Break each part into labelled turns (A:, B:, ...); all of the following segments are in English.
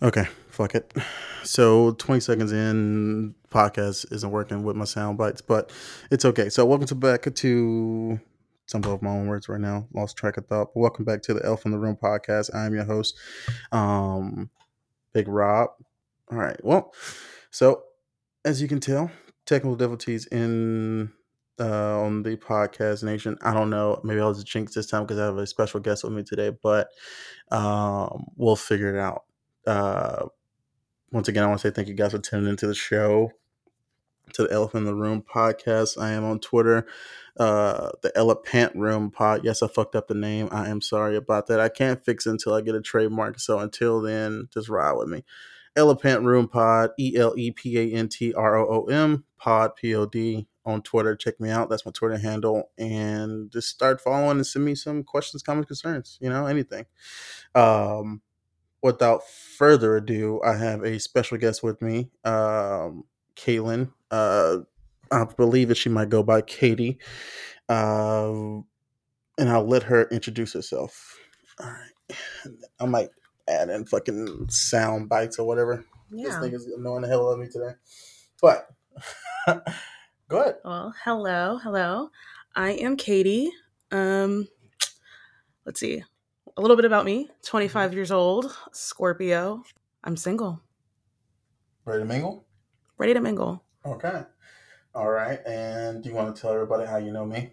A: Okay, fuck it. So 20 seconds in, podcast isn't working with my sound bites, but it's okay. So welcome to back to some of my own words right now. Lost track of thought. But welcome back to the Elephant in the Room podcast. I'm your host, um, Big Rob. All right. Well, so as you can tell, technical difficulties in uh, on the podcast nation. I don't know. Maybe I was a jinx this time because I have a special guest with me today, but um, we'll figure it out. Uh, once again, I want to say thank you guys for tuning into the show, to the Elephant in the Room podcast. I am on Twitter, uh, the Elephant Room Pod. Yes, I fucked up the name. I am sorry about that. I can't fix it until I get a trademark. So until then, just ride with me. Elephant Room Pod, E L E P A N T R O O M, Pod, P O D, on Twitter. Check me out. That's my Twitter handle. And just start following and send me some questions, comments, concerns, you know, anything. Um, without further ado, I have a special guest with me, um, Caitlin. Uh, I believe that she might go by Katie. Uh, and I'll let her introduce herself. All right. I might add in fucking sound bites or whatever. This thing is annoying the hell out of me today. But go ahead.
B: Well, hello, hello. I am Katie. Um, let's see. A little bit about me. 25 years old, Scorpio. I'm single,
A: Ready to mingle?
B: ready to mingle.
A: Okay. All right. And do you want to tell everybody how you know me?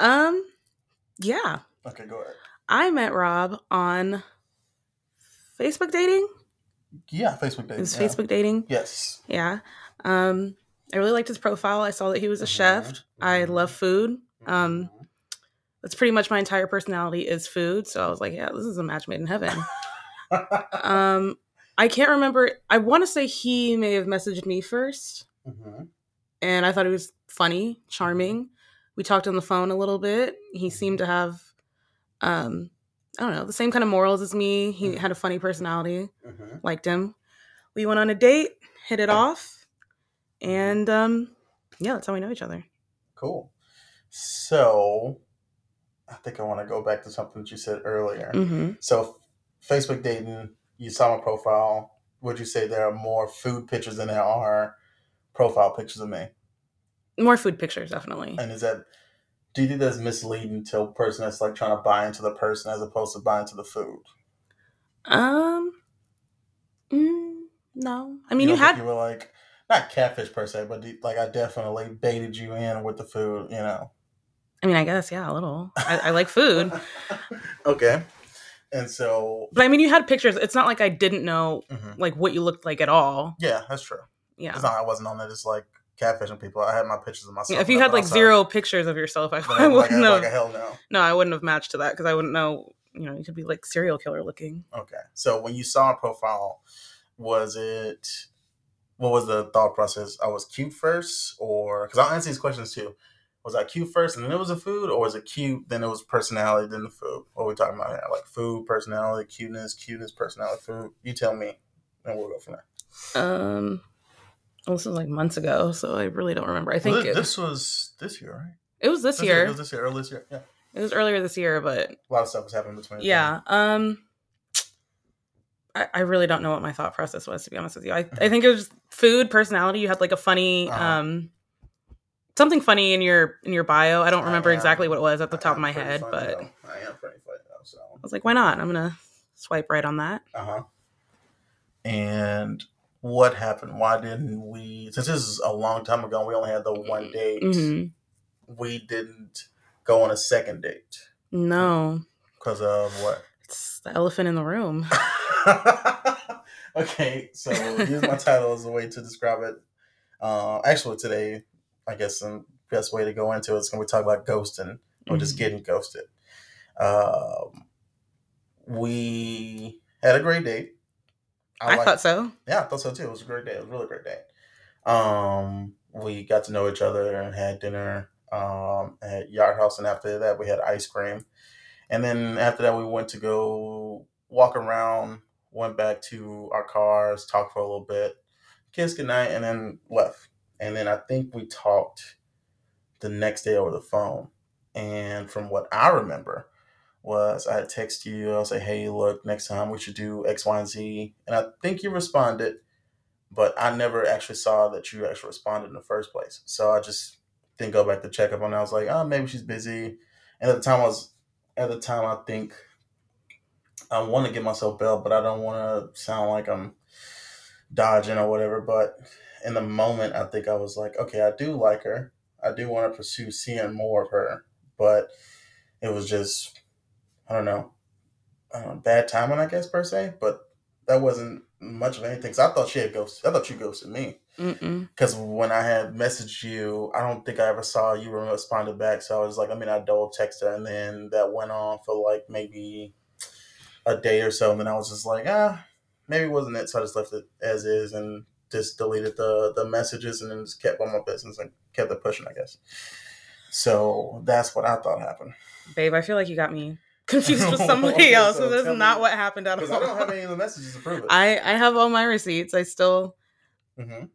B: Um, yeah.
A: Okay, go ahead.
B: I met Rob on Facebook dating.
A: Yeah, Facebook dating.
B: Is
A: yeah.
B: Facebook dating?
A: Yes.
B: Yeah. Um, I really liked his profile. I saw that he was a chef.
A: Mhm,
B: I
A: mhm.
B: love food. Um, that's pretty much my entire personality is food. So I was like, yeah, this is a match made in heaven. um i can't remember. I want to say he may have messaged me first.
A: Mhm.
B: and i thought it was funny charming. We talked on the phone a little bit. He seemed to have um i don't know the same kind of morals as me. He had a funny personality.
A: Mhm.
B: liked him. We went on a date hit it off. And um yeah that's how we know each other.
A: Cool. So, I think I want to go back to something that you said earlier.
B: hmm
A: So, Facebook dating, you saw my profile. Would you say there are more food pictures than there are profile pictures of me?
B: more food pictures definitely
A: And is that, do you think that's misleading to a person that's like trying to buy into the person as opposed to buy into the food?
B: um mm, no i mean
A: you
B: you, had
A: you were like, not catfish per se, but like I definitely baited you in with the food, you know?
B: I mean i guess yeah a little I, I like food
A: okay. And so,
B: But I mean, you had pictures. It's not like I didn't know
A: mhm.
B: like what you looked like at all.
A: yeah, that's true.
B: Yeah.
A: It's not I wasn't on there just like catfishing people. I had my pictures of myself.
B: Yeah, if you had like
A: outside.
B: zero pictures of yourself, I, I
A: like,
B: wouldn't
A: like
B: have.
A: a hell no.
B: no, I wouldn't have matched to that because I wouldn't know. You know, you could be like serial killer looking.
A: Okay. So when you saw a profile, was it what was the thought process? I was cute first, or because I'll answer these questions too. Was I cute first and then it was a food, or was it cute then it was personality then the food? What are we talking about here? Like food, personality, cuteness, cuteness, personality, food. You tell me, and we'll go from there.
B: Um, well, this was like months ago, so I really don't remember. I think
A: Well,
B: it,
A: this was this year, right?
B: it was this
A: It
B: year.
A: was this year, early this year. Yeah,
B: It was earlier this year, but
A: a lot of stuff was happening between.
B: yeah. Um, I, I really don't know what my thought process was to be honest with you. I I think it was food, personality. You had like a funny
A: Uh-huh.
B: um. Something funny in your in your bio. I don't
A: I
B: remember
A: am-
B: exactly what it was at the top of my head, but
A: though. I am pretty funny though. So
B: I was like, why not? I'm gonna swipe right on that.
A: Uh huh. And what happened? Why didn't we? Since this is a long time ago, we only had the one date.
B: hmm
A: We didn't go on a second date
B: No,
A: because of what?
B: it's the elephant in the room.
A: okay, so use my title as a way to describe it. Uh, actually, today, I guess the best way to go into it is going to talk about ghosting or just
B: Mhm.
A: getting ghosted. Um, we had a great date.
B: I
A: liked-
B: thought so.
A: yeah, I thought so too. It was a great day. It was a really great day. Um, we got to know each other and had dinner um, at Yard House, and after that, we had ice cream. And then after that, we went to go walk around. Went back to our cars, talked for a little bit, kissed goodnight, and then left. And then I think we talked the next day over the phone. And from what I remember, was I had text you. I'll say, hey, look, next time we should do X, Y, and Z. And I think you responded, but I never actually saw that you actually responded in the first place. So I just didn't go back to check up on it. I was like, oh, maybe she's busy. And at the time, I was, at the time, I think I want to get myself bail, but I don't want to sound like I'm dodging or whatever. But in the moment, I think I was like, okay, I do like her. I do want to pursue seeing more of her, but it was just, I don't know, uh, bad timing, I guess per se. But that wasn't much of anything. Cause I thought she had ghosted. I thought you ghosted me. Because when I had messaged you, I don't think I ever saw you responded back. So I was like, I mean, I double texted her, and then that went on for like maybe a day or so, and then I was just like, ah, maybe it wasn't it. So I just left it as is and just deleted the the messages and then just kept on my business and kept it pushing, I guess. So that's what I thought happened.
B: Babe, I feel like you got me confused with somebody else. So, that's not me, what happened at
A: all. I don't have any of the messages to prove it.
B: I I have all my receipts. I still. Mm-hmm.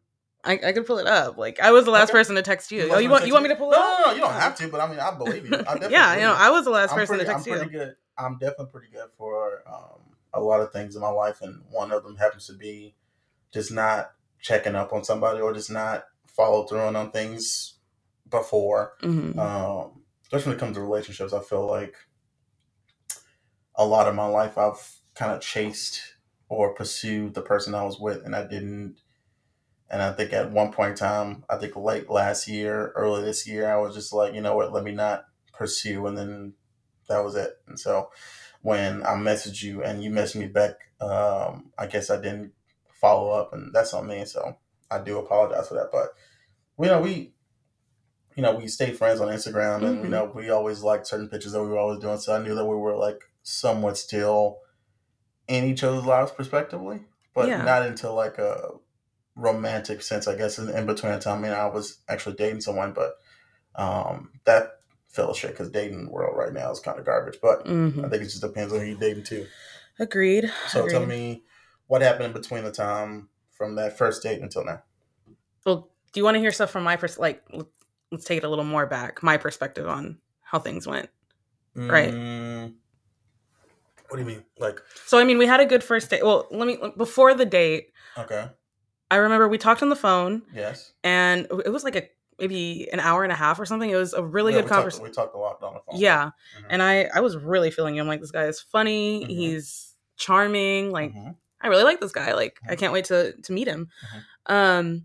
B: I, I could pull it up. Like I was the last okay. person to text you. Oh, you want you want me to pull it
A: no,
B: up?
A: No, no, you don't have to. But I mean, I believe you. I
B: yeah, you know, I was the last
A: I'm
B: person
A: pretty,
B: to text
A: I'm pretty
B: you.
A: Good. I'm definitely pretty good for um, a lot of things in my life, and one of them happens to be just not checking up on somebody or just not follow through on things before. Mm-hmm. Um, especially when it comes to relationships, I feel like a lot of my life I've kind of chased or pursued the person I was with, and I didn't. And I think at one point in time, I think late last year, early this year, I was just like, you know what, let me not pursue, and then that was it. And so when I messaged you and you messaged me back, um, I guess I didn't follow up, and that's on me. So I do apologize for that. But you know, we you know we stayed friends on Instagram, and mm-hmm. you know we always liked certain pictures that we were always doing. So I knew that we were like somewhat still in each other's lives, prospectively, but yeah. not into like a romantic sense, I guess. In, in between time, I mean, I was actually dating someone, but um, that fellowship because dating world right now is kind of garbage. But mm-hmm. I think it just depends on who you're dating too.
B: Agreed.
A: So
B: Agreed.
A: tell me what happened in between the time from that first date until now.
B: Well, do you want to hear stuff from my pers? Like, let's take it a little more back. My perspective on how things went. Right. Mm,
A: what do you mean? Like,
B: so I mean, we had a good first date. Well, let me before the date.
A: Okay.
B: I remember we talked on the phone.
A: Yes.
B: And it was like a maybe an hour and a half or something. It was a really yeah, good conversation.
A: We talked a lot on the phone.
B: Yeah, mm-hmm. and I I was really feeling him. Like this guy is funny. Mm-hmm. He's charming. Like mm-hmm. I really like this guy. Like I mm-hmm. can't wait to to meet him. Mm-hmm. Um,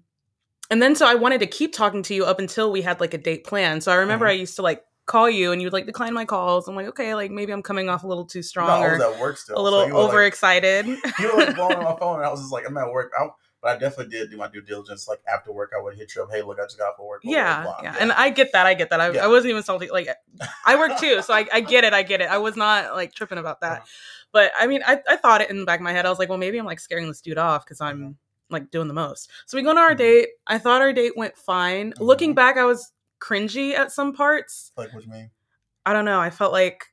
B: and then so I wanted to keep talking to you up until we had like a date plan. So I remember mm-hmm. I used to like call you and you would like decline my calls. I'm like, okay, like maybe I'm coming off a little too strong no,
A: or at work still.
B: a little so overexcited.
A: Like, you were like blowing my phone and I was just like, I'm at work. I, but I definitely did do my due diligence. Like after work, I would hit you up. Hey, look, I just got off work.
B: yeah, blah, blah, yeah, and I get that. I get that. I, yeah. I wasn't even salty. Like I work too, so I, I, get it. I get it. I was not like tripping about that. Uh-huh. But I mean, I, I thought it in the back of my head. I was like, well, maybe I'm like scaring this dude off because I'm like doing the most. So we go on our mm-hmm. date. I thought our date went fine. Mm-hmm. Looking back, I was cringy at some parts.
A: Like what you mean?
B: I don't know. I felt like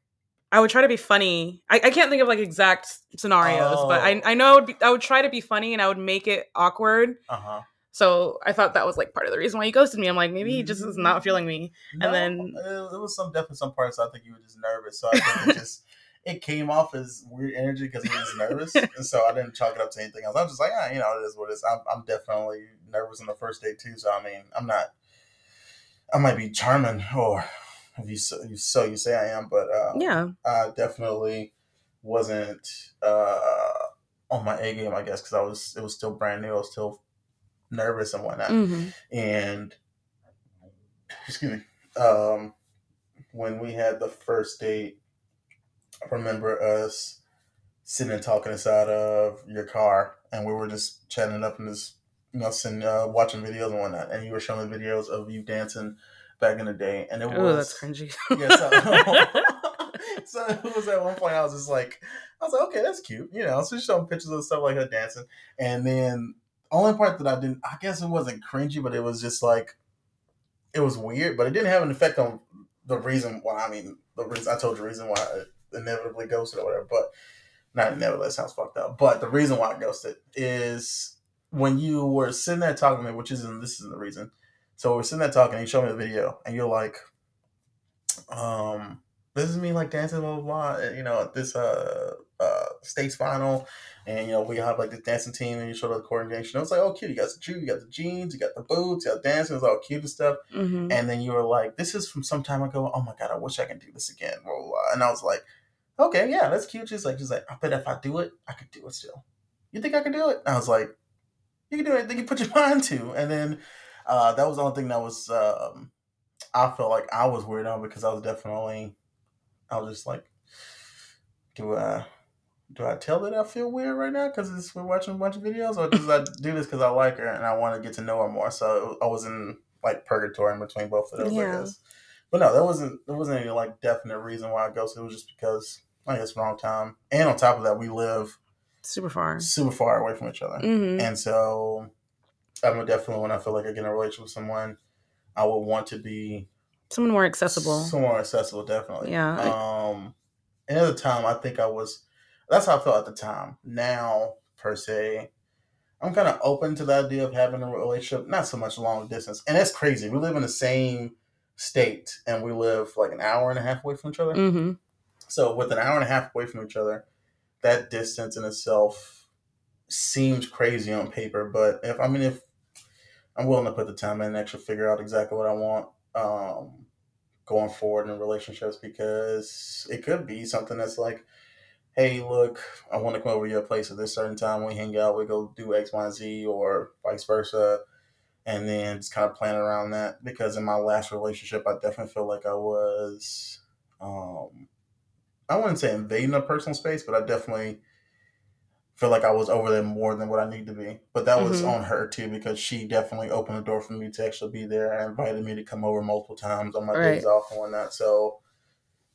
B: I would try to be funny. I, I can't think of like exact scenarios, oh. but I oh. I know I would, be, I would try to be funny and I would make it awkward. Uh huh. So I thought that was like part of the reason why he ghosted me. I'm like, maybe he just is not feeling me. No, and then
A: it was some definitely some parts I think you were just nervous. So I think it just it came off as weird energy because he was nervous, and so I didn't chalk it up to anything else. I was just like, ah, you know, it is what it is. I'm, I'm definitely nervous on the first date too. So I mean, I'm not. I might be charming or if you so you, so you say I am, but um,
B: yeah,
A: I definitely wasn't uh, on my A game, I guess, because I was it was still brand new. I was still nervous and whatnot, mm-hmm. and excuse me, um, when we had the first date, remember us sitting and talking inside of your car, and we were just chatting up and just you know, sitting, uh, watching videos and whatnot, and you were showing videos of you dancing back in the day, and it Ooh, was
B: that's cringy.
A: yeah, so, so, it was at one point I was just like, I was like, okay, that's cute, you know. So showing pictures of stuff like her dancing, and then only part that I didn't, I guess it wasn't cringy, but it was just like, it was weird, but it didn't have an effect on the reason why. I mean, the reason I told you the reason why inevitably ghosted or whatever, but not inevitably. That sounds fucked up. But the reason why I ghosted is when you were sitting there talking to me, which isn't this isn't the reason so we're sitting there talking, and you show me the video, and you're like, um, this is me like dancing, blah, blah, blah. You know, at this uh, uh, states final. And, you know, we have like the dancing team and you show the coordination. I was like, oh, cute. You got the shoes, you got the jeans, you got the boots, you got dancing. It's all cute and stuff.
B: hmm
A: And then you were like, this is from some time ago. Oh my God, I wish I could do this again. Blah, blah, blah. And I was like, okay, yeah, that's cute. She's like, she's like, I bet if I do it, I could do it still. You think I could do it? And I was like, you can do anything you put your mind to. And then uh, that was the only thing that was, um, I felt like I was weird on because I was definitely, I was just like, do I, do I tell that I feel weird right now because we're watching a bunch of videos, or does I do this because I like her and I want to get to know her more? So I was in like purgatory in between both of those, I
B: Yeah.
A: guess. But no, there wasn't there wasn't any like definite reason why I ghosted. It was just because I guess wrong time, and on top of that, we live
B: Super far.
A: super far away from each other,
B: hmm
A: and so I would definitely when I feel like I get in a relationship with someone, I would want to be
B: Someone more accessible.
A: Someone more accessible, definitely.
B: Yeah.
A: Um, and at the time, I think I was. That's how I felt at the time. Now, per se, I'm kind of open to the idea of having a relationship, not so much long distance. And that's crazy. We live in the same state, and we live like an hour and a half away from each other.
B: hmm
A: So, with an hour and a half away from each other, that distance in itself seems crazy on paper. But if I mean, if I'm willing to put the time in and actually figure out exactly what I want um, going forward in relationships, because it could be something that's like, hey, look, I want to come over to your place at this certain time. We hang out, we go do X, Y, and Z, or vice versa. And then just kind of plan around that. Because in my last relationship, I definitely feel like I was. Um, I wouldn't say invading a personal space, but I definitely feel like I was over there more than what I need to be. But that was
B: Mhm.
A: on her too, because she definitely opened the door for me to actually be there and invited me to come over multiple times on my days off and whatnot. So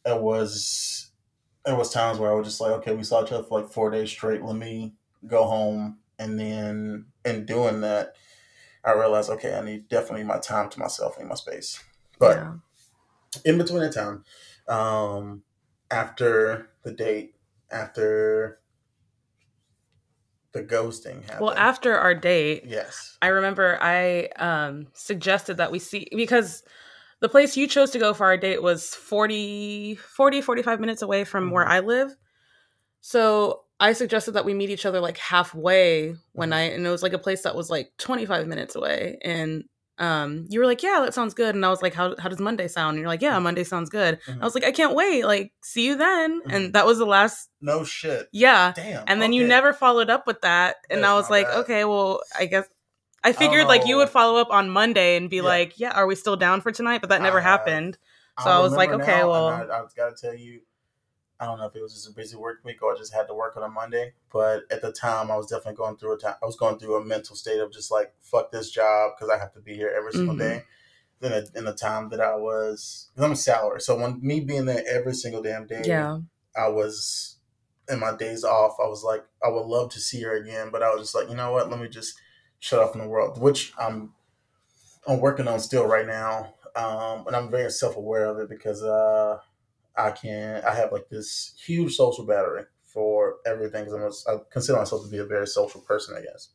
A: it was it was times where I was just like, okay, we saw each other for like four days straight. Let me go home, and then in doing that, I realized, okay, I need definitely my time to myself and my space. But
B: yeah.
A: in between that time, um, after the date, after the ghosting happened.
B: Well, after our date,
A: yes,
B: I remember I um, suggested that we see because the place you chose to go for our date was 40, 40 45 minutes away from where
A: Mhm.
B: I live. So I suggested that we meet each other like halfway one
A: Mhm.
B: night, and it was like a place that was like 25 minutes away. And um, you were like, Yeah, that sounds good. And I was like, How, how does Monday sound? And you're like, Yeah, Monday sounds good.
A: Mhm.
B: I was like, I can't wait. Like, see you then.
A: Mhm.
B: And that was the last,
A: no shit.
B: yeah.
A: Damn.
B: And then you never followed up with that. And
A: That's
B: I was like,
A: bad.
B: okay, well, I guess I figured like you would follow up on Monday and be
A: Yeah.
B: like, yeah, are we still down for tonight? But that never
A: I-
B: happened. So I was like, okay,
A: now,
B: well-
A: I, I've got to tell you, I don't know if it was just a busy work week or I just had to work on a Monday, but at the time I was definitely going through a time. I was going through a mental state of just like fuck this job because I have to be here every single
B: Mhm.
A: day. Then in the time that I was, because I'm a salary, so when me being there every single damn day,
B: Yeah.
A: I was in my days off. I was like, I would love to see her again, but I was just like, you know what? Let me just shut off from the world, which I'm I'm working on still right now, um, and I'm very self aware of it because uh, I can I have like this huge social battery for everything because I consider myself to be a very social person, I guess.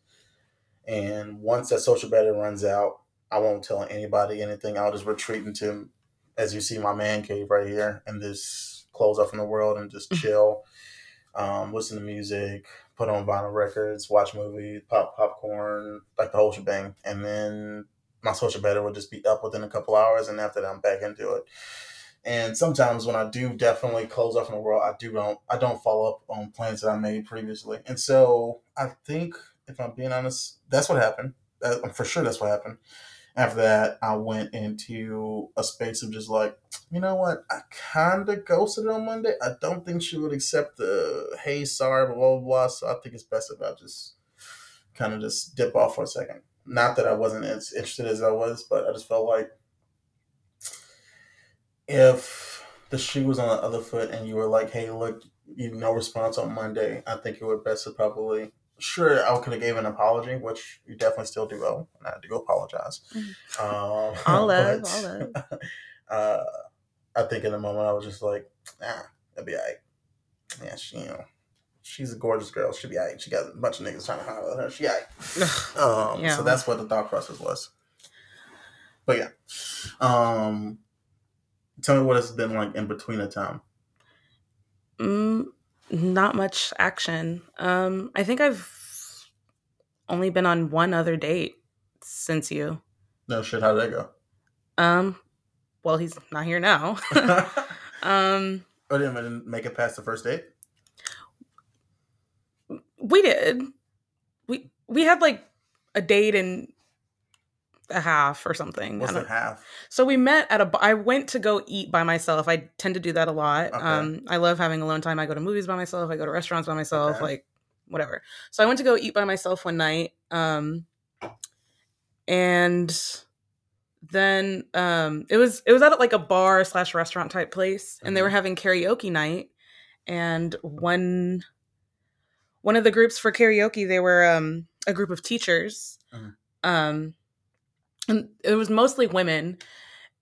A: And once that social battery runs out, I won't tell anybody anything. I'll just retreat into, as you see, my man cave right here, and just close off from the world and just chill, um, listen to music, put on vinyl records, watch movies, pop popcorn, like the whole shebang. And then my social battery will just be up within a couple hours, and after that, I'm back into it. And sometimes when I do definitely close off from the world, I do don't I don't follow up on plans that I made previously. And so I think, if I'm being honest, that's what happened. That, for sure that's what happened. After that, I went into a space of just like, you know what? I kind of ghosted on Monday. I don't think she would accept the hey, sorry, blah, blah, blah. So I think it's best if I just kind of just dip off for a second. Not that I wasn't as interested as I was, but I just felt like if the shoe was on the other foot and you were like, hey, look, you no response on Monday, I think it would best to probably sure I could have gave an apology, which you definitely still do owe, and I do apologize. Um,
B: All love, all love.
A: uh, I think in the moment I was just like, ah, that'd be alright. Yeah, she, you know, she's a gorgeous girl. She'd be alright. She got a bunch of niggas trying to holler at her. She alright. Um,
B: Yeah.
A: So that's what the thought process was. But yeah, um, Tell me what it's been like in between the time.
B: Mm, not much action. Um, I think I've only been on one other date since you.
A: No shit. How did that go?
B: Um, well, he's not here now. um,
A: oh, didn't didn't make it past the first date.
B: we did. We we had like a date and a half or something.
A: What's
B: don't-
A: half?
B: So we met at a. I went to go eat by myself. I tend to do that a lot.
A: Okay.
B: Um, I love having alone time. I go to movies by myself. I go to restaurants by myself.
A: Okay.
B: Like whatever. So I went to go eat by myself one night. Um, and then um, it was it was at like a bar slash restaurant type place, and they were
A: Mhm.
B: having karaoke night. And one one of the groups for karaoke, they were um, a group of teachers.
A: Mhm.
B: Um, and it was mostly women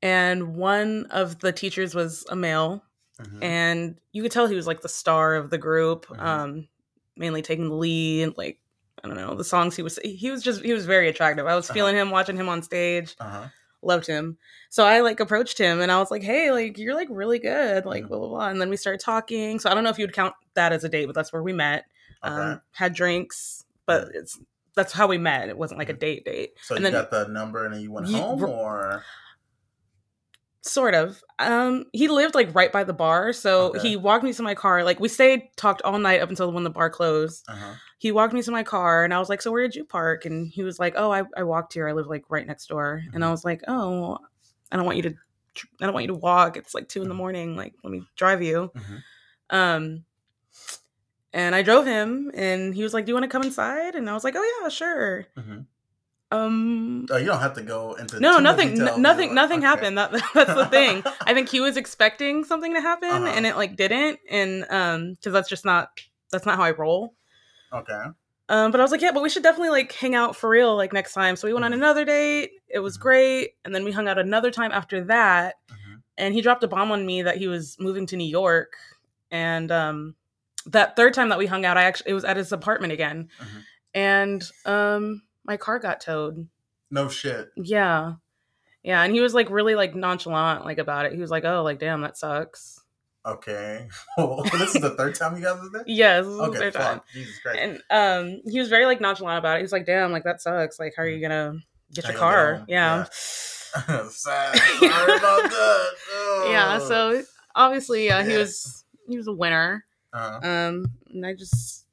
B: and one of the teachers was a male
A: Mhm.
B: and you could tell he was like the star of the group
A: Mhm.
B: um mainly taking the lead like i don't know the songs he was he was just he was very attractive i was
A: Uh-huh.
B: feeling him watching him on stage
A: Uh-huh.
B: loved him so i like approached him and i was like hey like you're like really good like
A: Mhm.
B: blah blah blah and then we started talking so i don't know if you'd count that as a date but that's where we met
A: Okay.
B: um had drinks but it's that's how we met it wasn't like a
A: Mhm.
B: date date
A: so
B: and
A: you
B: then-
A: got the number and then you went
B: You-
A: home, or
B: sort of um he lived like right by the bar so
A: Okay.
B: he walked me to my car like we stayed talked all night up until when the bar closed
A: uh-huh.
B: he walked me to my car and i was like so where did you park and he was like oh i, I walked here i live like right next door and i
A: Mhm.
B: was like oh i don't want you to i don't want you to walk it's like two in the
A: Mhm.
B: morning like let me drive you
A: Mhm.
B: um and i drove him and he was like do you want to come inside and i was like oh yeah sure
A: Mhm.
B: um
A: Oh, you don't have to go into
B: no nothing n- nothing
A: but-
B: nothing
A: okay.
B: happened that that's the thing i think he was expecting something to happen
A: Uh-huh.
B: and it like didn't and um because that's just not that's not how i roll
A: Okay.
B: um but i was like yeah but we should definitely like hang out for real like next time so we went on
A: Mhm.
B: another date it was
A: Mhm.
B: great and then we hung out another time after that
A: Mhm.
B: and he dropped a bomb on me that he was moving to new york and um that third time that we hung out i actually it was at his apartment again
A: Mhm.
B: and um my car got towed
A: No shit.
B: yeah. Yeah. And he was like really like nonchalant like about it. He was like, Oh, like damn, that sucks.
A: Okay. Well, this is the third time you guys there.
B: Yes, this
A: Okay. Fuck.
B: time.
A: Jesus Christ.
B: And um he was very like nonchalant about it. He was like, Damn, like that sucks. Like, how are you gonna get your
A: you gonna get
B: car?
A: home?
B: Yeah.
A: Sad. Sorry about that.
B: yeah.
A: Oh.
B: So obviously yeah, he was he was a winner.
A: Uh-huh.
B: Um and I just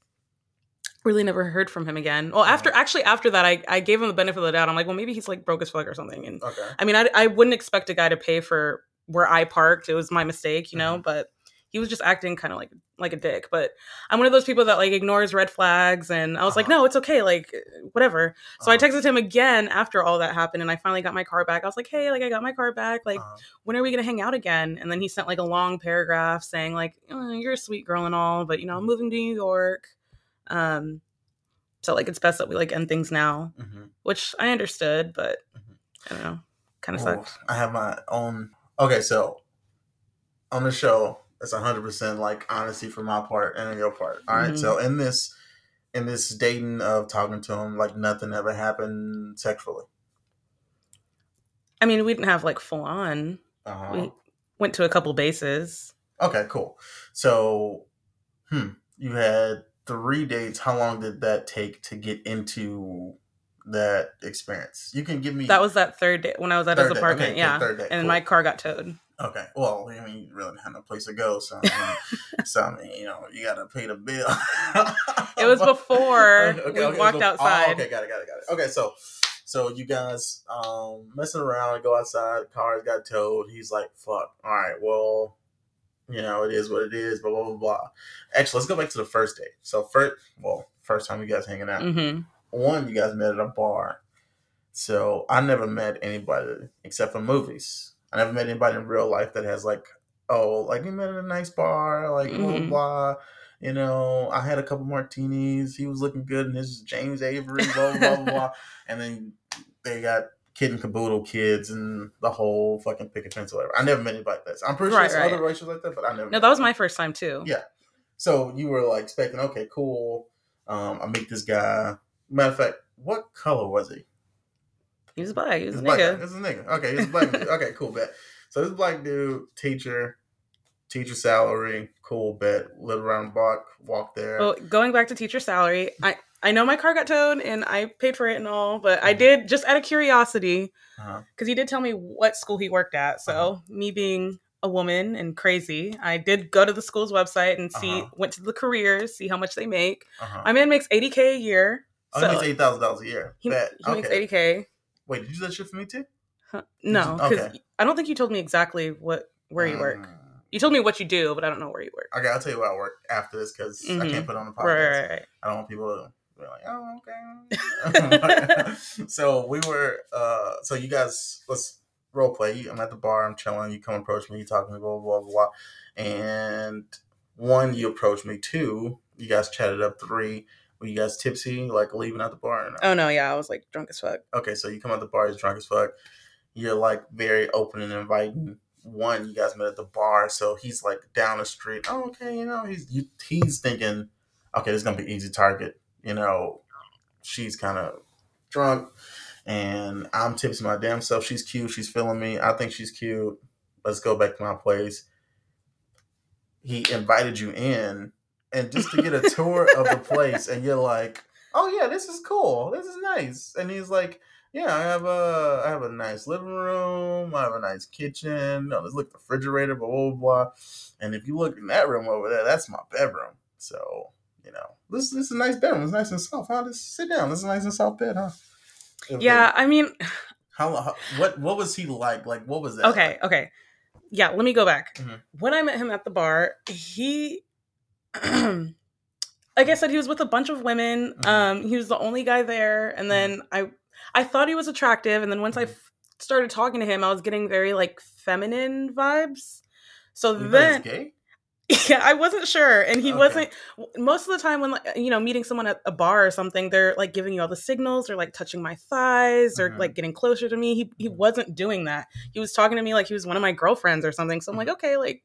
B: really never heard from him again. Well, after
A: Uh-huh.
B: actually after that I, I gave him the benefit of the doubt. I'm like, well maybe he's like broke as fuck or something. And
A: Okay.
B: I mean, I, I wouldn't expect a guy to pay for where I parked. It was my mistake, you know,
A: Mhm.
B: but he was just acting kind of like like a dick. But I'm one of those people that like ignores red flags, and I was like,
A: Uh-huh.
B: no, it's okay, like whatever. So I
A: Uh-huh.
B: texted him again after all that happened, and I finally got my car back. I was like, hey, like I got my car back, like
A: Uh-huh.
B: when are we gonna hang out again? And then he sent like a long paragraph saying like, oh, you're a sweet girl and all, but you know, I'm moving to New York. Um, so like it's best that we like end things now,
A: Mhm.
B: which I understood, but
A: Mhm.
B: I don't know, kind of sucks.
A: I have my own. Okay, so on the show, it's hundred percent like honesty from my part and on your part. All right?
B: Mhm.
A: So in this, in this dating of talking to him, like nothing ever happened sexually.
B: I mean, we didn't have like full on.
A: Uh-huh.
B: We went to a couple bases.
A: Okay, cool. So, hmm, you had three dates. How long did that take to get into that experience? You can give me
B: That was that third day when I was at his apartment.
A: okay,
B: yeah,
A: third day,
B: and
A: cool.
B: my car got towed.
A: Okay. Well, I mean, you really have no place to go, so I mean, so I mean, you know, you gotta pay the bill.
B: It was before
A: Okay,
B: we
A: okay,
B: walked
A: bef- oh,
B: outside.
A: okay, got it, got it, got it. Okay, so so you guys um messing around, go outside, cars got towed. He's like, "Fuck, all right, well, you know, it is what it is." Blah blah blah blah. Actually, let's go back to the first date. So first, well, first time you guys hanging out.
B: hmm
A: One, you guys met at a bar. So I never met anybody except for movies. I never met anybody in real life that has like, oh, like we met at a nice bar, like blah blah
B: Mhm.
A: blah. You know, I had a couple martinis. He was looking good, and this is James Avery, blah blah blah, blah. And then they got kid and caboodle kids and the whole fucking picket fence or whatever. I never met anybody like that. I'm pretty sure
B: Right,
A: there's
B: right.
A: other races like that, but I never.
B: No, that was my first time too.
A: Yeah. So you were like expecting, okay, cool. Um, I meet this guy. Matter of fact, what color was he?
B: He was black. He was
A: He's
B: a nigga.
A: This is a nigga. Okay, he's a black nigga. Okay, cool, bet. So this black dude, teacher, teacher salary, cool bet, live around block, walk there.
B: Well, going back to teacher salary, I I know my car got towed and I paid for it and all, but I
A: Mhm.
B: did just out of curiosity
A: Uh-huh.
B: because he did tell me what school he worked at. So
A: Uh-huh.
B: me being a woman and crazy, I did go to the school's website and see
A: Uh-huh.
B: went to the careers, see how much they make.
A: Uh-huh.
B: My man makes eighty k a year.
A: oh,
B: so
A: he makes eight thousand dollars a year.
B: he, he makes eighty k.
A: Wait, did you do that shit for me too?
B: No, because
A: okay.
B: I don't think you told me exactly what where you work.
A: Mm.
B: You told me what you do, but I don't know where you work.
A: Okay, I'll tell you where I work after this because I
B: Mhm.
A: can't put it on the podcast.
B: Right, right, right.
A: I don't want people to be like, oh, okay. so we were, uh, so you guys, let's role play. I'm at the bar, I'm chilling. You come approach me, you talk to me, blah, blah, blah, blah. And one, you approach me. Two, you guys chatted up. Three, were you guys tipsy, like leaving out the bar? Or no?
B: Oh no, yeah, I was like drunk as fuck.
A: Okay, so you come out the bar, he's drunk as fuck. You're like very open and inviting. One, you guys met at the bar, so he's like down the street. Oh, okay, you know, he's you, he's thinking, okay, this is gonna be easy target. You know, she's kind of drunk, and I'm tipsy my damn self. She's cute. She's feeling me. I think she's cute. Let's go back to my place. He invited you in, and just to get a tour of the place, and you're like, oh yeah, this is cool. This is nice. And he's like, yeah, I have a I have a nice living room. I have a nice kitchen. No, let's look the refrigerator, blah blah blah. And if you look in that room over there, that's my bedroom. So you know, this this is a nice bedroom. It's nice and soft. Huh? Just sit down. This is a nice and soft bed, huh? Okay.
B: Yeah, I mean,
A: How, how what what was he like? Like what was that?
B: okay,
A: like?
B: okay. Yeah, let me go back.
A: Mhm.
B: When I met him at the bar, he like I said, he was with a bunch of women.
A: Mhm.
B: Um, he was the only guy there, and then I I thought he was attractive, and then once I
A: Mhm.
B: started talking to him, I was getting very like feminine vibes. So
A: You
B: then
A: gay?
B: yeah, I wasn't sure, and he
A: Okay.
B: wasn't. Most of the time, when like, you know meeting someone at a bar or something, they're like giving you all the signals, or like touching my thighs, or
A: Mhm.
B: like getting closer to me. He he
A: Mhm.
B: wasn't doing that. He was talking to me like he was one of my girlfriends or something. So I'm like,
A: Mm-hmm.
B: okay, like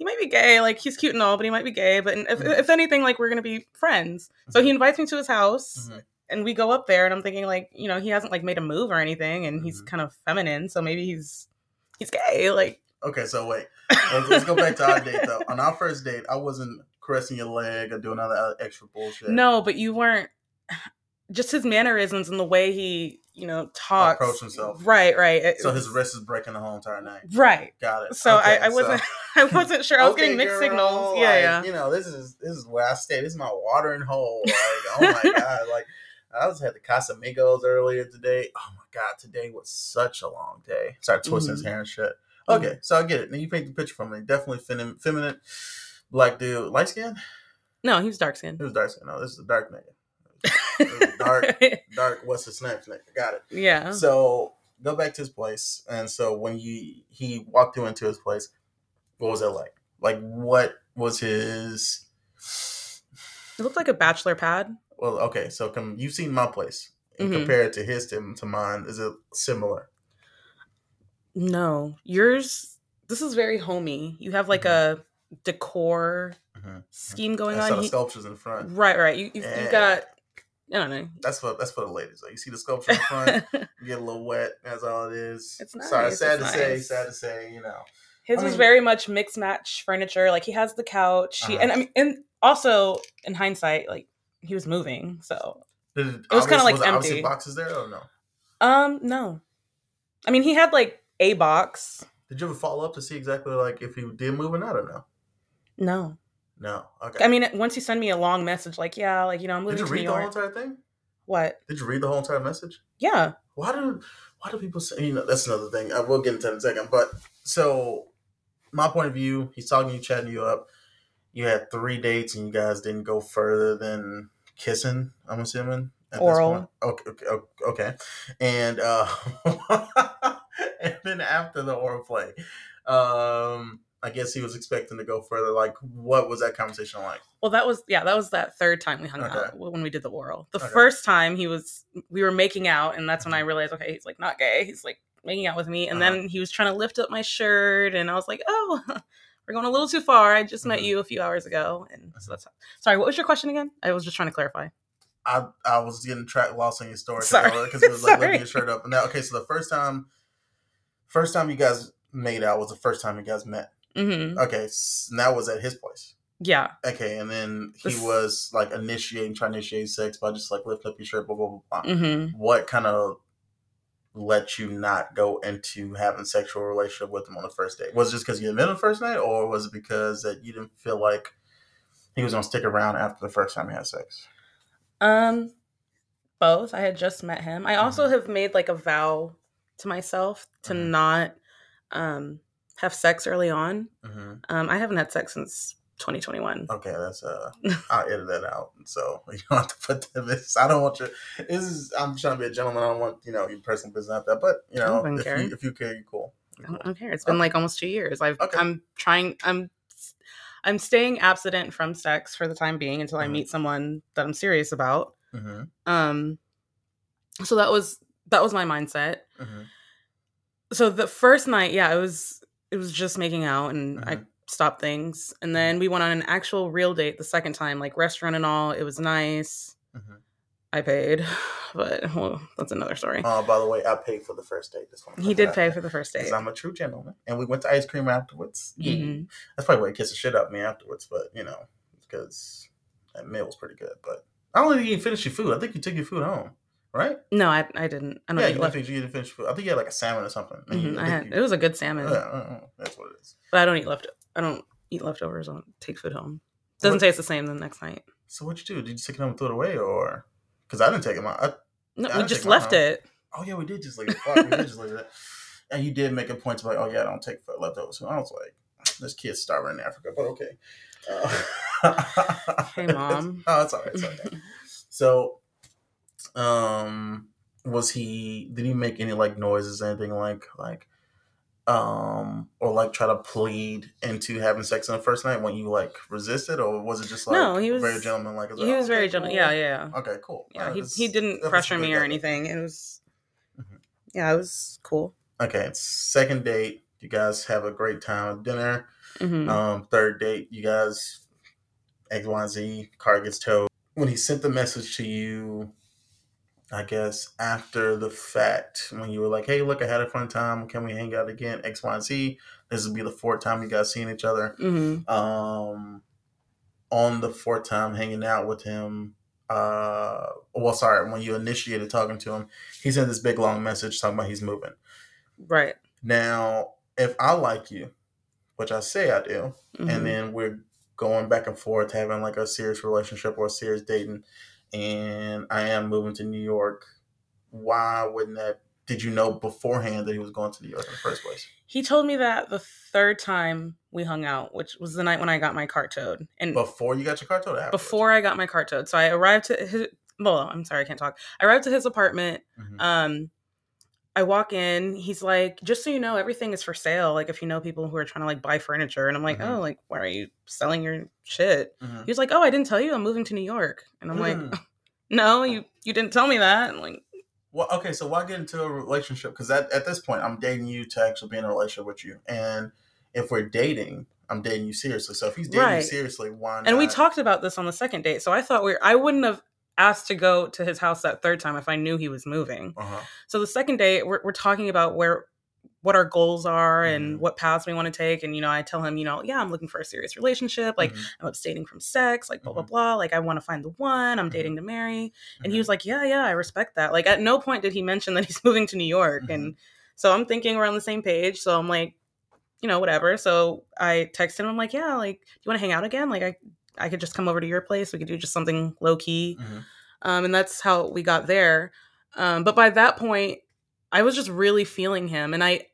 B: he might be gay. Like he's cute and all, but he might be gay. But if
A: Mhm.
B: if anything, like we're gonna be friends. So he invites me to his house.
A: Mhm.
B: And we go up there, and I'm thinking, like, you know, he hasn't like made a move or anything, and he's
A: Mhm.
B: kind of feminine, so maybe he's he's gay. Like,
A: Okay, so wait. Let's, let's go back to our date though. On our first date, I wasn't caressing your leg or doing all that extra bullshit.
B: No, but you weren't. Just his mannerisms and the way he, you know, talks.
A: Approach himself.
B: Right, right. It-
A: So his wrist is breaking the whole entire night.
B: right.
A: Got it.
B: So
A: Okay,
B: I, I wasn't, I wasn't sure. I was
A: Okay,
B: getting mixed
A: girl,
B: signals.
A: like,
B: Yeah, yeah.
A: You know, this is this is where I stay. This is my watering hole. Like, oh my god, like I was at the Casamigos earlier today. Oh my god, today was such a long day. Started twisting his
B: Mhm.
A: hair and shit. Okay, so I get it. Now you paint the picture for me. Definitely feminine, feminine, black dude, light skin.
B: No, he was dark
A: skin
B: he
A: was dark skin. No, this is a dark nigga. It dark, dark. What's his name? Nigga, got it.
B: yeah.
A: So go back to his place, and so when you he walked you into his place, what was it like? Like what was his?
B: It looked like a bachelor pad.
A: Well, okay, so come you've seen my place. And
B: Mhm.
A: compared to his to, to mine, is it similar?
B: No, yours. This is very homey. You have like a decor
A: Mhm.
B: scheme going
A: saw
B: on.
A: the
B: He-
A: sculptures in front.
B: right, right. You,
A: Yeah.
B: you got. I don't know.
A: That's for that's for the ladies. Though. You see the sculpture in front, you get a little wet. That's all it is.
B: It's nice.
A: Sorry, sad
B: it's
A: to say. Sad to say. You know.
B: His
A: I
B: was
A: mean-
B: very much mixed match furniture. Like he has the couch. He,
A: Uh-huh.
B: and I mean, and also in hindsight, like he was moving. So
A: Did
B: It was kinda like
A: was
B: empty.
A: boxes there or no?
B: Um, no. I mean, he had like a box.
A: Did you ever follow up to see exactly like if he did move or not or no?
B: No.
A: No. Okay.
B: I mean, once you send me a long message, like, yeah, like, you know, I'm moving
A: did you
B: to
A: read
B: New
A: the whole entire thing?
B: What?
A: Did you read the whole entire message?
B: Yeah.
A: Why do why do people say you know that's another thing. I will get into that in a second. But so my point of view, he's talking to you, chatting you up. You had three dates and you guys didn't go further than kissing, I'm assuming. at this
B: Oral.
A: point. Okay, okay, okay. And uh and then after the oral play, um I guess he was expecting to go further. Like, what was that conversation like?
B: Well, that was, yeah, that was that third time we hung
A: Okay.
B: out when we did the oral. The
A: Okay.
B: first time he was, we were making out, and that's when I realized, okay, he's like not gay. He's like making out with me. And
A: Uh-huh.
B: then he was trying to lift up my shirt, and I was like, oh, we're going a little too far. I just met
A: Mhm.
B: you a few hours ago. And so that's, sorry, what was your question again? I was just trying to clarify.
A: I I was getting track lost in your story because it was like lifting your shirt up. And Now, okay, so the first time, first time you guys made out was the first time you guys met.
B: Hmm
A: Okay, s- and that was at his place.
B: Yeah.
A: Okay, and then he
B: This-
A: was like initiating, trying to initiate sex by just like lifting up your shirt, blah blah blah. blah.
B: hmm
A: What kind of let you not go into having sexual relationship with him on the first date? Was it just because you met him the first night, or was it because that you didn't feel like he was gonna stick around after the first time you had sex?
B: Um, both. I had just met him. I also have made like a vow to myself to
A: Mhm.
B: not um have sex early on.
A: Mm-hmm.
B: Um, I haven't had sex since 2021.
A: Okay, that's uh, I'll edit that out, so you don't have to put. This, I don't want your. This is I'm trying to be a gentleman. I don't want you know your personal business out there, but you know if
B: care.
A: you if you care, you cool.
B: I
A: You're
B: don't, I don't care. It's been
A: Okay.
B: like almost two years. I've
A: Okay.
B: I'm trying. I'm I'm staying abstinent from sex for the time being until I
A: Mhm.
B: meet someone that I'm serious about.
A: Mm-hmm.
B: Um, so that was that was my mindset.
A: Mm-hmm.
B: so the first night, yeah, it was it was just making out and I
A: Mhm.
B: stopped things. And then we went on an actual real date the second time, like restaurant and all. It was nice.
A: Mhm.
B: I paid, but well, that's another story.
A: Uh, by the way, I paid for the first date. This one
B: he did pay for the first date.
A: I'm a true gentleman, and we went to ice cream afterwards.
B: Mhm.
A: that's probably why he kissed the shit out of me afterwards. But you know, because that meal was pretty good. But I don't think you didn't finish your food. I think you took your food home, right?
B: No, I I didn't. I don't
A: Yeah, you didn't, finish, you didn't finish food. I think you had like a salmon or something.
B: Mhm,
A: I
B: had,
A: you-
B: it was a good salmon,
A: Yeah, uh, that's what it is.
B: but I don't eat left. I don't eat leftovers. I don't take food home. Doesn't
A: What-
B: taste the same the next night.
A: So what you do? Did you take it home and throw it away, or because I didn't take it out? I,
B: No,
A: I
B: we just left
A: home.
B: it.
A: oh yeah, we did just leave it. Fuck, we did just leave it. And you did make a point to like, oh yeah, I don't take leftovers. So I was like, this kid's starving in Africa, but okay. Uh,
B: Hey, Mom.
A: oh, it's all right. It's okay. So, um, was he? Did he make any like noises, anything like like, um, or like try to plead into having sex on the first night when you like resisted, or was it just like
B: No, he was-
A: very gentleman like?
B: he was very gentle. Yeah, yeah.
A: Okay, cool.
B: Yeah,
A: Alright,
B: he, he didn't pressure me or anything. It was,
A: Mhm.
B: yeah, it was cool.
A: Okay, second date. You guys have a great time at dinner.
B: hmm
A: Um, third date, you guys X, Y, and Z, car gets towed. When he sent the message to you, I guess after the fact, when you were like, "Hey, look, I had a fun time. Can we hang out again?" X, Y, and Z. This will be the fourth time you guys seeing each other.
B: hmm
A: Um, on the fourth time hanging out with him, uh, well, sorry, when you initiated talking to him, he sent this big long message talking about he's moving.
B: Right.
A: Now, if I like you, which I say I do,
B: Mhm.
A: and then we're going back and forth having like a serious relationship or a serious dating and i am moving to new york why wouldn't that did you know beforehand that he was going to new york in the first place
B: he told me that the third time we hung out, which was the night when I got my cart towed, and
A: before you got your car towed
B: before I got my cart towed. So I arrived to his. Well, I'm sorry, I can't talk. I arrived to his apartment.
A: Mhm.
B: Um, I walk in. He's like, "Just so you know, everything is for sale. Like, if you know people who are trying to like buy furniture." And I'm like,
A: Mhm.
B: "Oh, like, why are you selling your shit?"
A: Mhm.
B: He was like, "Oh, I didn't tell you. I'm moving to New York." And I'm
A: Mm.
B: like, "No, you you didn't tell me that." And like,
A: well okay so why get into a relationship because at, at this point i'm dating you to actually be in a relationship with you and if we're dating i'm dating you seriously so if he's dating you seriously why not
B: and we talked about this on the second date. So I thought we are I wouldn't have asked to go to his house that third time if I knew he was moving.
A: uh-huh.
B: So the second day, we're, we're talking about where what our goals are and
A: Mhm.
B: what paths we want to take. And you know, I tell him, you know, yeah, I'm looking for a serious relationship. Like
A: Mhm.
B: I'm abstaining from sex. Like blah blah
A: Mhm.
B: blah. Like I want to find the one. I'm
A: Mhm.
B: dating to marry. And he
A: Mhm.
B: was like, yeah, yeah, I respect that. Like at no point did he mention that he's moving to New York.
A: Mm-hmm.
B: And so I'm thinking we're on the same page. So I'm like, you know, whatever. So I texted him. I'm like, yeah, like, do you want to hang out again? Like I, I could just come over to your place. We could do just something low key.
A: Mhm.
B: Um, and that's how we got there. Um, but by that point, I was just really feeling him, and I,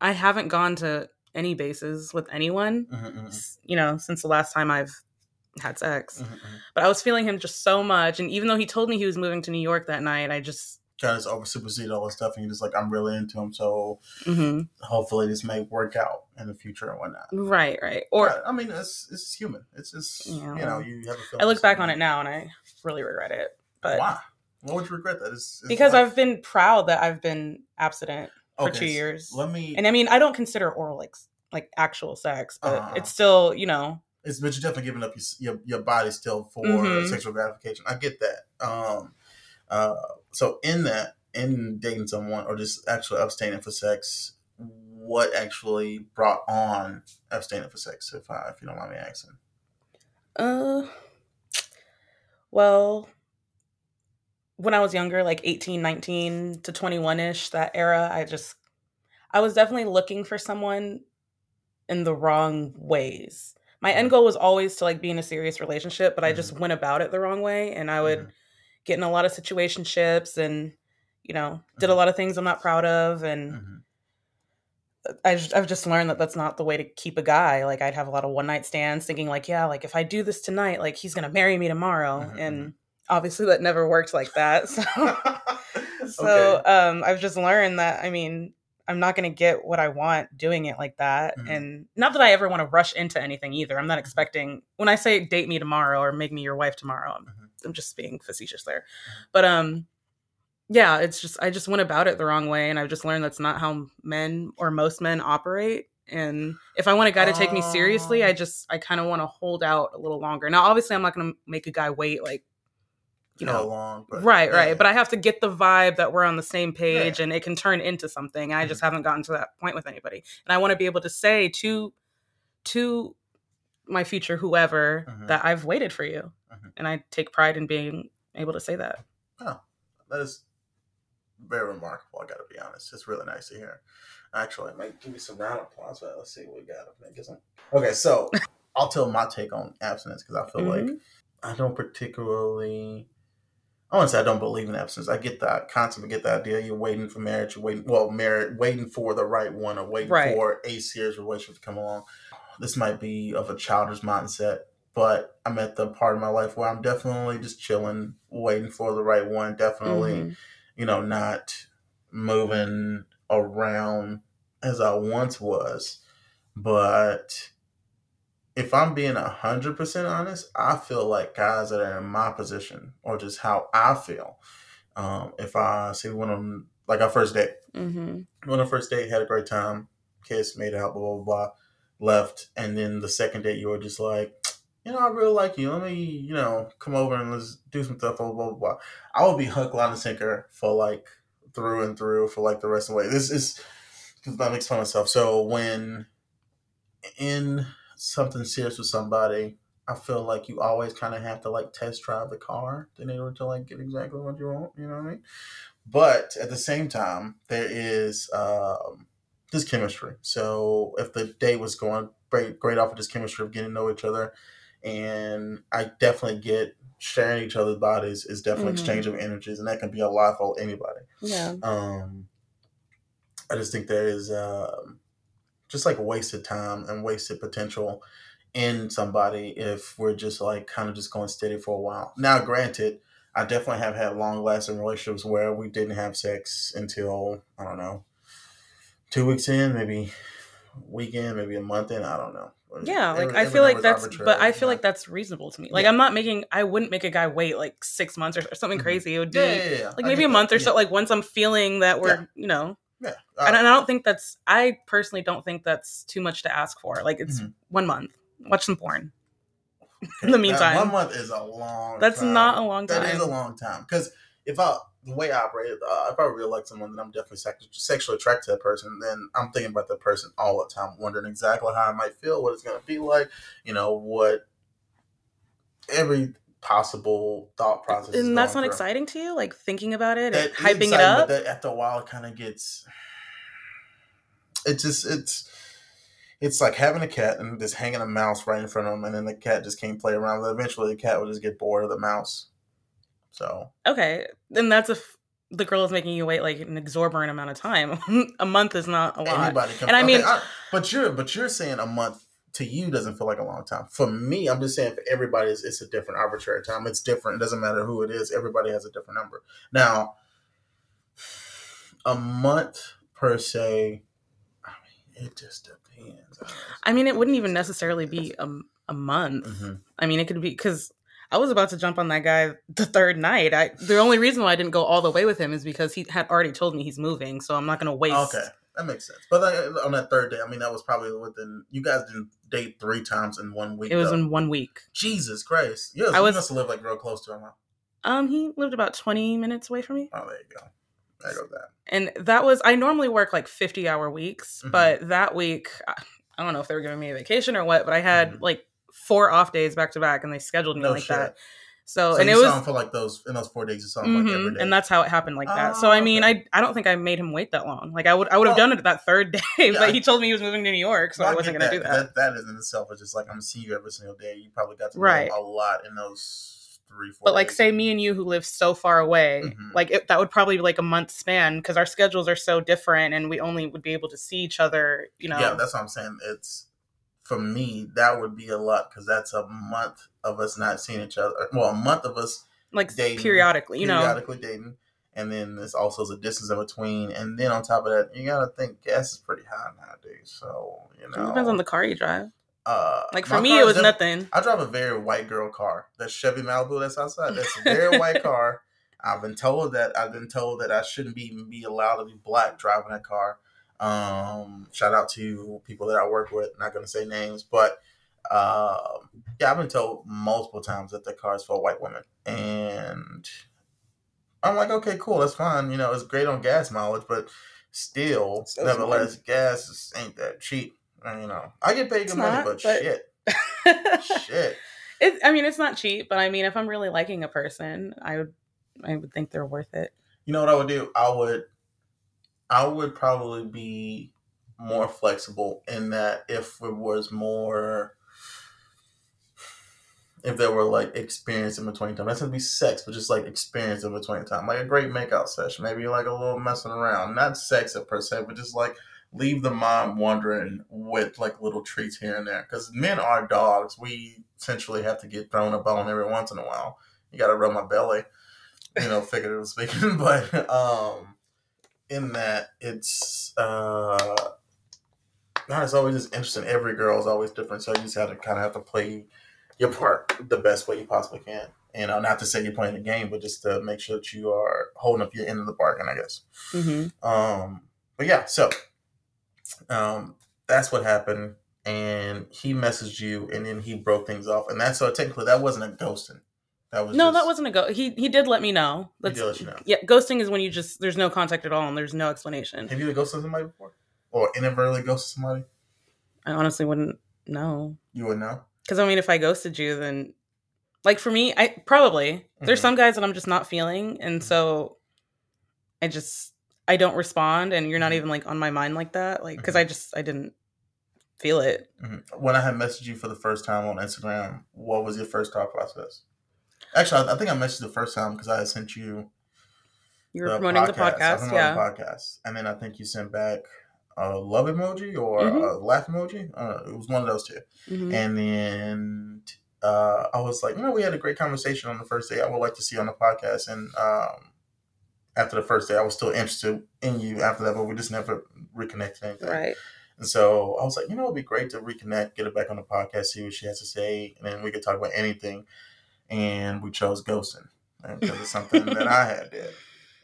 B: I haven't gone to any bases with anyone,
A: Mhm, mhm,
B: you know, since the last time I've had sex.
A: mhm, mhm.
B: But I was feeling him just so much, and even though he told me he was moving to New York that night, I just,
A: kind of over supersede all this stuff and you're just like i'm really into him so
B: mhm.
A: hopefully this may work out in the future and whatnot.
B: right, right. Or
A: Yeah, I mean, it's it's human. It's just
B: Yeah,
A: you know you have a. feeling
B: I look back on it now, and I really regret it. But
A: Why? Why would you regret that? It's, it's
B: because
A: life.
B: I've been proud that I've been abstinent for
A: Okay,
B: two
A: so
B: years.
A: Let me.
B: and I mean, I don't consider oral like like actual sex, but
A: Uh-huh.
B: it's still, you know,
A: it's but you're definitely giving up your your, your body still for
B: Mhm.
A: sexual gratification. I get that. Um, uh, so in that, in dating someone or just actually abstaining for sex, what actually brought on abstaining for sex, if I, if you don't mind me asking.
B: Uh, well, when I was younger, like 18, 19 to 21 ish, that era, I just, I was definitely looking for someone in the wrong ways. My end goal was always to like be in a serious relationship, but I just went about it the wrong way. And I would
A: Mhm.
B: Get in a lot of situationships and, you know, did a lot of things I'm not proud of. And
A: Mhm.
B: I just, I've just learned that that's not the way to keep a guy. Like I'd have a lot of one night stands thinking like, yeah, like if I do this tonight, like he's going to marry me tomorrow.
A: Mhm,
B: And obviously that never worked like that. So, so
A: Okay.
B: um, I've just learned that, I mean, I'm not going to get what I want doing it like that.
A: Mhm.
B: And not that I ever want to rush into anything either. I'm not expecting, when I say date me tomorrow or make me your wife tomorrow, I'm,
A: Mhm.
B: I'm just being facetious there. But, um, yeah, it's just I just went about it the wrong way, and I've just learned that's not how men or most men operate. And if I want a guy to take me seriously, I just I kind of want to hold out a little longer. Now, obviously, I'm not going to make a guy wait like you know,
A: long, but
B: right,
A: yeah.
B: right. But I have to get the vibe that we're on the same page, and it can turn into something. I just haven't gotten to that point with anybody, and I want to be able to say to to my future whoever
A: Mhm.
B: that I've waited for you,
A: Mhm.
B: and I take pride in being able to say that.
A: Oh, that is very remarkable. I got to be honest. It's really nice to hear. Actually, I might give you some round of applause. But let's see what we got up some- Okay, so I'll tell my take on abstinence because I feel like
B: Mhm.
A: I don't particularly. I want to say I don't believe in abstinence. I get that concept. I get the idea. You're waiting for marriage. You're waiting. Well, marriage, waiting for the right one, or waiting
B: Right.
A: for a serious relationship to come along. This might be of a childish mindset, but I'm at the part of my life where I'm definitely just chilling, waiting for the right one. Definitely
B: Mhm.
A: you know, not moving around as I once was. But if I'm being a hundred percent honest, I feel like guys that are in my position or just how I feel. Um, if I see one of on like our first date,
B: Mhm.
A: went on our first date, had a great time, kissed, made out, blah blah blah, left, and then the second date you were just like, you know, I really like you. Let me, you know, come over and let's do some stuff, blah blah blah. blah. I would be hook, line, and sinker for like through and through for like the rest of the way. This is let me explain myself. So when in something serious with somebody, I feel like you always kind of have to like test drive the car in order to like get exactly what you want. You know what I mean? But at the same time, there is um, this chemistry. So if the date was going great, great off of this chemistry of getting to know each other, and I definitely get sharing each other's bodies is definitely
B: Mhm.
A: exchange of energies, and that can be a lot for anybody.
B: Yeah.
A: Um, I just think there is um, just like wasted time and wasted potential in somebody if we're just like kind of just going steady for a while. Now, granted, I definitely have had long lasting relationships where we didn't have sex until I don't know two weeks in, maybe weekend, maybe a month in. I don't know.
B: Yeah, like I feel like that's, but I feel like that's reasonable to me. Like
A: Yeah.
B: I'm not making, I wouldn't make a guy wait like six months or, or something
A: Mhm.
B: crazy. It would be
A: yeah, yeah,
B: like maybe a
A: that.
B: month or so. Like once I'm feeling that we're, you know,
A: Yeah,
B: and,
A: uh,
B: and I don't think that's. I personally don't think that's too much to ask for. Like it's
A: Mhm.
B: one month. Watch some porn. in the meantime.
A: one month is a long.
B: That's
A: time.
B: not a long time.
A: That is a long time because if I the way I operate, uh, if I really like someone, then I'm definitely sex- sexually attracted to that person. Then I'm thinking about that person all the time, wondering exactly how I might feel, what it's gonna be like, you know, what every possible thought process. is
B: and that's
A: going
B: not
A: through.
B: exciting to you. Like thinking about it
A: That
B: and hyping it up.
A: but after a while, it kind of gets. It just it's. It's like having a cat and just hanging a mouse right in front of them, and then the cat just can't play around. Eventually, the cat will just get bored of the mouse. So
B: okay, then that's if the girl is making you wait like an exorbitant amount of time. a month is not a lot.
A: Anybody can.
B: And I
A: okay,
B: mean-
A: but you're but you're saying a month to you doesn't feel like a long time. For me, I'm just saying for everybody, it's, it's a different arbitrary time. It's different. It doesn't matter who it is. Everybody has a different number. Now, a month per se. I mean, it just depends.
B: I mean, it wouldn't even necessarily be a, a month.
A: Mhm.
B: I mean, it could be because I was about to jump on that guy the third night. I the only reason why I didn't go all the way with him is because he had already told me he's moving, so I'm not going to waste.
A: Okay, that makes sense. But like, on that third day, I mean, that was probably within. You guys didn't date three times in one week.
B: It was
A: though.
B: in one week.
A: Jesus Christ. Yes,
B: I
A: you
B: was-
A: must have lived like real close to him. Huh?
B: Um, he lived about 20 minutes away from me.
A: Oh, there you go. there goes that.
B: And that was I normally work like 50 hour weeks,
A: Mhm.
B: but that week I I don't know if they were giving me a vacation or what, but I had
A: Mhm.
B: like four off days back to back and they scheduled me
A: No
B: like
A: shit.
B: that. So,
A: So
B: and it was
A: for like those in those four days. You saw him like
B: Mhm,
A: every day.
B: and that's how it happened like that. So
A: Oh,
B: I mean,
A: okay.
B: I I don't think I made him wait that long. Like I would I would have
A: Well,
B: done it that third day,
A: yeah,
B: but he told me he was moving to New York, so I wasn't going to do that.
A: That is in itself is just like I'm seeing you every single day. You probably got to know
B: Right.
A: a lot in those three, four.
B: But like,
A: days.
B: say me and you who live so far away,
A: Mhm.
B: like it, that would probably be like a month span because our schedules are so different, and we only would be able to see each other. You know,
A: Yeah, that's what I'm saying. It's for me that would be a lot because that's a month of us not seeing each other. Well, a month of us
B: like
A: dating,
B: periodically. You know,
A: periodically dating, and then there's also the distance in between, and then on top of that, you gotta think gas is pretty high nowadays. So you know it
B: depends on the car you drive.
A: uh,
B: Like for me, it was nothing.
A: I drive a very white girl car. That Chevy Malibu that's outside. That's a very white car. I've been told that I've been told that I shouldn't be even be allowed to be black driving that car. Um, shout out to people that I work with. Not going to say names, but um, yeah, I've been told multiple times that the car is for white women, and I'm like, okay, cool, that's fine. You know, it's great on gas mileage, but still,
B: So
A: nevertheless, gas is, ain't that cheap. You know, I get paid good money, but,
B: but-
A: shit, shit.
B: it, I mean, it's not cheap, but I mean, if I'm really liking a person, I would, I would think they're worth it.
A: You know what I would do? I would, I would probably be more flexible in that if it was more, if there were like experience in between time. That's gonna be sex, but just like experience in between time, like a great makeout session, maybe like a little messing around, not sex per se, but just like leave the mind wandering with like little treats here and there. Because men are dogs. We essentially have to get thrown a bone every once in a while. You got to rub my belly, you know, figuratively speaking. But um, in that, it's uh, not it's always just interesting. Every girl is always different, so you just have to kind of have to play your part the best way you possibly can. You know, not to say you're playing the game, but just to make sure that you are holding up your end of the bargain, I guess.
B: hmm
A: Um, but yeah, so um, that's what happened, and he messaged you, and then he broke things off, and that's so technically that wasn't a ghosting. That was
B: No,
A: just,
B: that wasn't a go. He he did let me know.
A: He did let you know.
B: Yeah, ghosting is when you just there's no contact at all and there's no explanation.
A: Have you ever ghosted somebody before, or inadvertently ghosted somebody?
B: I honestly wouldn't know
A: You would know.
B: because I mean, if I ghosted you, then like for me, I probably there's
A: Mhm.
B: some guys that I'm just not feeling, and
A: Mhm.
B: so I just I don't respond, and you're not
A: Mhm.
B: even like on my mind like that, like because
A: Mhm.
B: I just I didn't feel it.
A: Mhm. When I had messaged you for the first time on Instagram, what was your first thought process? Actually, I, I think I messaged you the first time because I sent you
B: You were
A: the
B: promoting the
A: podcast. I
B: podcast, yeah.
A: the podcast, and then I think you sent back a love emoji or
B: Mhm.
A: a laugh emoji. Uh, it was one of those two.
B: Mhm.
A: And then uh, I was like, you know, we had a great conversation on the first day. I would like to see you on the podcast. And um, after the first day, I was still interested in you after that, but we just never reconnected anything.
B: Right.
A: And so I was like, you know, it'd be great to reconnect, get her back on the podcast, see what she has to say, and then we could talk about anything. And we chose ghosting because it's something that I had did.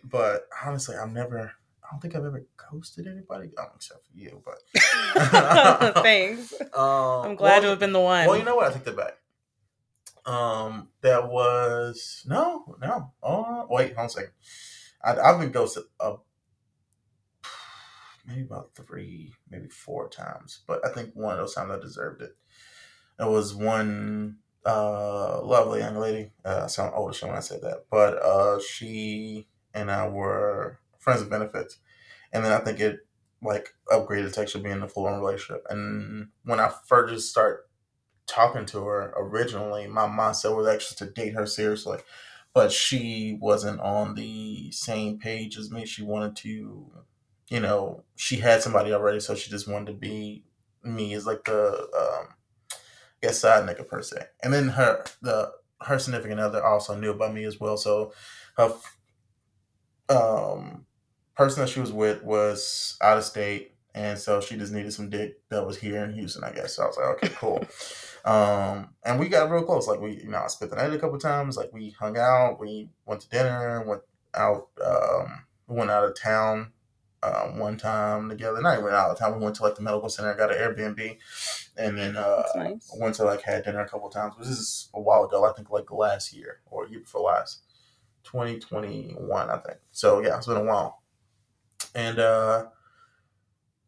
A: But honestly, I've never, I don't think I've ever ghosted anybody, um, except for you. But
B: Thanks.
A: um,
B: I'm glad to have been the one.
A: well, you know what? I take that back. Um, that was no, no. Oh, wait, hold on a second. I, I've been ghosted up maybe about three, maybe four times, but I think one of those times I deserved it. It was one uh lovely young lady. Uh, I sound older when I said that, but uh, she and I were friends of benefits, and then I think it like upgraded to actually being a full on relationship. And when I first start talking to her originally, my mindset was actually to date her seriously. But she wasn't on the same page as me. She wanted to, you know, she had somebody already, so she just wanted to be me as like the um guess side nigga per se. And then her the her significant other also knew about me as well. So her um person that she was with was out of state and so she just needed some dick that was here in Houston, I guess. So I was like, okay, cool. um, and we got real close. Like we, you know, I spent the night a couple times. Like we hung out, we went to dinner, went out, um, went out of town um, one time together. Not even out of time. We went to like the medical center, got an Airbnb, and then uh,
B: nice.
A: went to like had dinner a couple times. This is a while ago. I think like last year or year before last, twenty twenty one. I think. So yeah, it's been a while. and uh,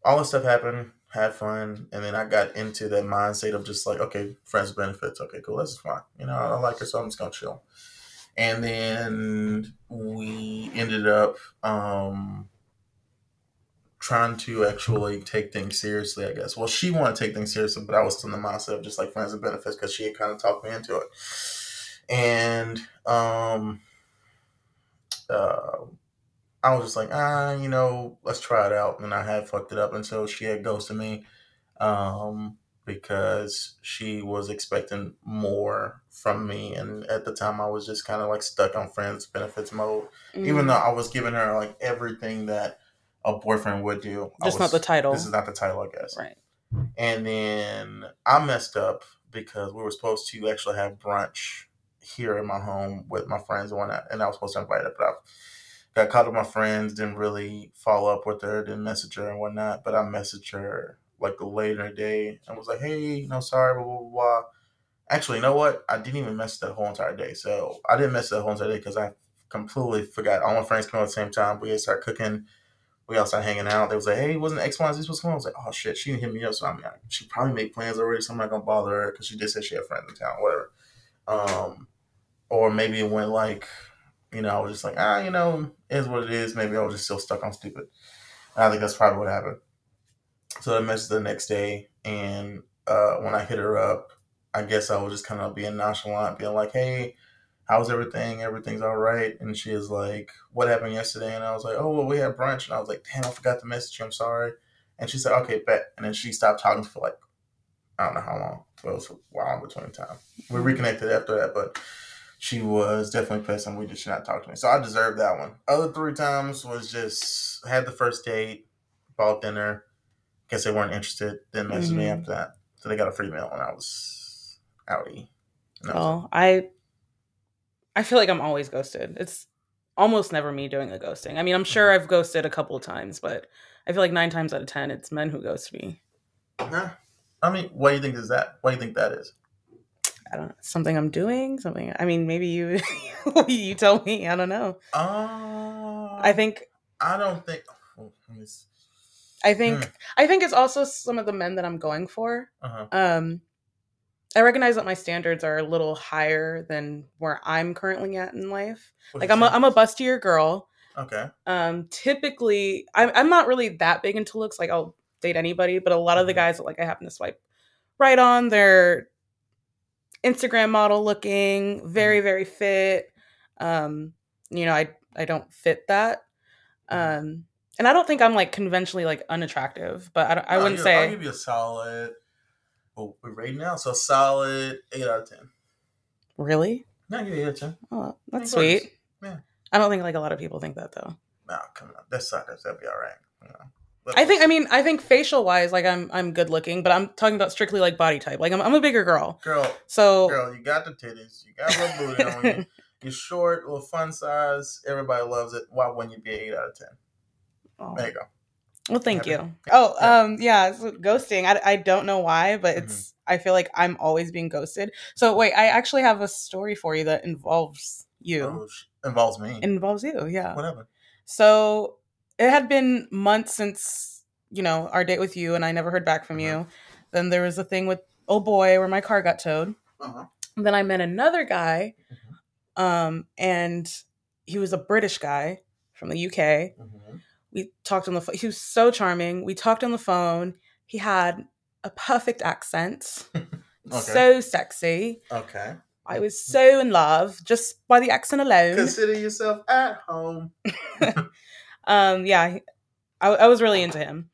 A: all this stuff happened. Had fun, and then I got into that mindset of just like, okay, friends with benefits. Okay, cool, that's fine. You know, I like her, so I'm just gonna chill. And then we ended up um, trying to actually take things seriously, I guess. Well, she wanted to take things seriously, but I was still in the mindset of just like friends and benefits because she had kind of talked me into it. And um, uh, I was just like, ah, you know, let's try it out. And I had fucked it up until she had ghosted me um, because she was expecting more from me. And at the time, I was just kind of like stuck on friends benefits mode,
B: Mm.
A: even though I was giving her like everything that a boyfriend would do.
B: Just not the title.
A: This is not the title, I guess.
B: right.
A: And then I messed up because we were supposed to actually have brunch here in my home with my friends and whatnot. And I was supposed to invite her, but I got caught with my friends, didn't really follow up with her, didn't message her and whatnot. But I messaged her like a later in the day and was like, hey, you know, sorry, blah, blah, blah, blah. Actually, you know what? I didn't even mess that whole entire day. So I didn't mess that whole entire day because I completely forgot. All my friends came at the same time. We had started cooking we all started hanging out. They was like, "Hey, wasn't X, Y, Z supposed to come?" I was like, "Oh shit, she didn't hit me up." So I mean, I, she probably made plans already. So I'm not gonna bother her because she did say she had friends in town, whatever. Um, or maybe it went like, you know, I was just like, ah, you know, is what it is. Maybe I was just still stuck on stupid. And I think that's probably what happened. So I messaged the next day, and uh, when I hit her up, I guess I was just kind of being nonchalant, being like, "Hey." How's everything? Everything's all right. And she is like, what happened yesterday? And I was like, oh, well, we had brunch. And I was like, damn, I forgot to message you. I'm sorry. And she said, okay, bet. And then she stopped talking for like, I don't know how long. But it was a while in between time. We reconnected after that, but she was definitely pissed and we just should not talk to me. So I deserved that one. Other three times was just had the first date, bought dinner. Guess they weren't interested. Then messaged me
B: Mhm.
A: after that. So they got a free meal and I was outie. And that was it.
B: Oh, I I feel like I'm always ghosted. It's almost never me doing the ghosting. I mean, I'm sure I've ghosted a couple of times, but I feel like nine times out of ten, it's men who ghost me.
A: Nah. I mean, what do you think is that? What do you think that is?
B: I don't know. Something I'm doing. Something. I mean, maybe you you tell me. I don't know.
A: Uh,
B: I think
A: I don't think. oh, let me s-
B: I think
A: Hmm.
B: I think it's also some of the men that I'm going for.
A: uh-huh.
B: Um, I recognize that my standards are a little higher than where I'm currently at in life.
A: What
B: Like I'm a? I'm a bustier girl.
A: Okay.
B: Um, typically, I'm I'm not really that big into looks. Like I'll date anybody, but a lot of the
A: Mhm.
B: guys that like I happen to swipe right on, they're Instagram model looking,
A: Mm-hmm.
B: very very fit. Um, you know, I I don't fit that.
A: Mm-hmm.
B: Um, and I don't think I'm like conventionally like unattractive, but I, don't- I
A: No,
B: wouldn't say
A: I'll give you a solid. Oh, we're rating now, so solid eight out of ten.
B: really.
A: No, give you eight out of ten.
B: Oh, that's
A: course.
B: sweet.
A: Yeah.
B: I don't think like a lot of people think that though.
A: No, come on, that's suckers. That'll be all right. You know.
B: I think I mean I think facial wise like I'm I'm good looking, but I'm talking about strictly like body type. Like I'm I'm a bigger girl.
A: girl,
B: So
A: girl, you got the titties, you got a booty on you. You're short, little fun size. Everybody loves it. Why wouldn't you be an eight out of ten?
B: Oh,
A: There you go.
B: Well thank you. Oh,
A: Yeah.
B: um yeah, so ghosting. I I don't know why, but
A: Mm-hmm.
B: it's I feel like I'm always being ghosted. So wait, I actually have a story for you that involves you.
A: Oh, involves me.
B: involves you, yeah.
A: Whatever.
B: So it had been months since, you know, our date with you and I never heard back from
A: Mhm.
B: you. Then there was a thing with oh boy where my car got towed.
A: Uh-huh.
B: Then I met another guy,
A: Mhm.
B: um, and he was a British guy from the UK. We talked on the phone. He was so charming. We talked on the phone. He had a perfect accent,
A: Okay.
B: so sexy.
A: Okay.
B: I was so in love just by the accent alone.
A: Consider yourself at home.
B: um, yeah, I, I was really into him.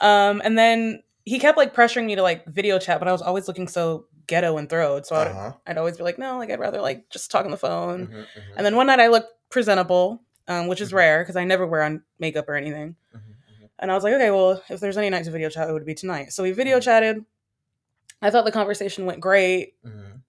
B: Um, and then he kept like pressuring me to like video chat, but I was always looking so ghetto and throwed. So I'd,
A: Uh-huh.
B: I'd always be like, no, like I'd rather like just talk on the phone.
A: Mhm, mhm,
B: And then one night I looked presentable, um, which is
A: Mhm.
B: rare because I never wear on makeup or anything.
A: mhm, mhm.
B: And I was like, okay, well, if there's any night to video chat, it would be tonight. So we video
A: Mhm.
B: chatted. I thought the conversation went great.
A: Mhm.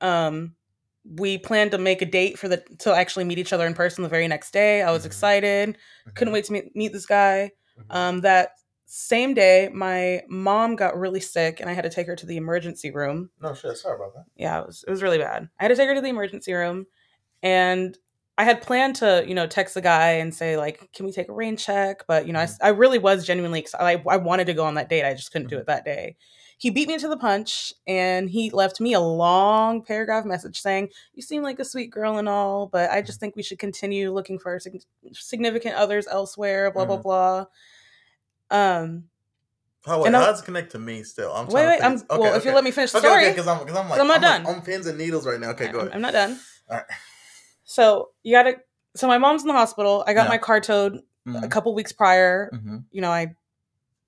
B: Um, we planned to make a date for the to actually meet each other in person the very next day. I was
A: Mhm.
B: excited. Couldn't
A: Mhm.
B: wait to meet, meet this guy.
A: Mhm.
B: Um, that same day, my mom got really sick, and I had to take her to the emergency room.
A: No shit. Sorry about that.
B: Yeah, it was it was really bad. I had to take her to the emergency room, and I had planned to, you know, text the guy and say like, "Can we take a rain check?" But you know. I, I really was genuinely excited. I, I wanted to go on that date. I just couldn't do
A: Mhm.
B: it that day. He beat me to the punch, and he left me a long paragraph message saying, "You seem like a sweet girl and all, but I just think we should continue looking for sig- significant others elsewhere." Blah blah
A: Mhm.
B: blah. Um,
A: Oh wait,
B: And
A: how does it connect to me still? I'm
B: wait, wait. I'm.
A: Okay,
B: well. If you let me finish the
A: okay,
B: story,
A: okay, because I'm because I'm like
B: I'm not
A: like,
B: done.
A: on pins and needles right now. Okay, go
B: I'm,
A: ahead.
B: I'm not done.
A: All right.
B: So you gotta. So my mom's in the hospital. I got
A: Yeah.
B: my car towed a
A: Mhm,
B: couple weeks prior.
A: mhm,
B: you know, I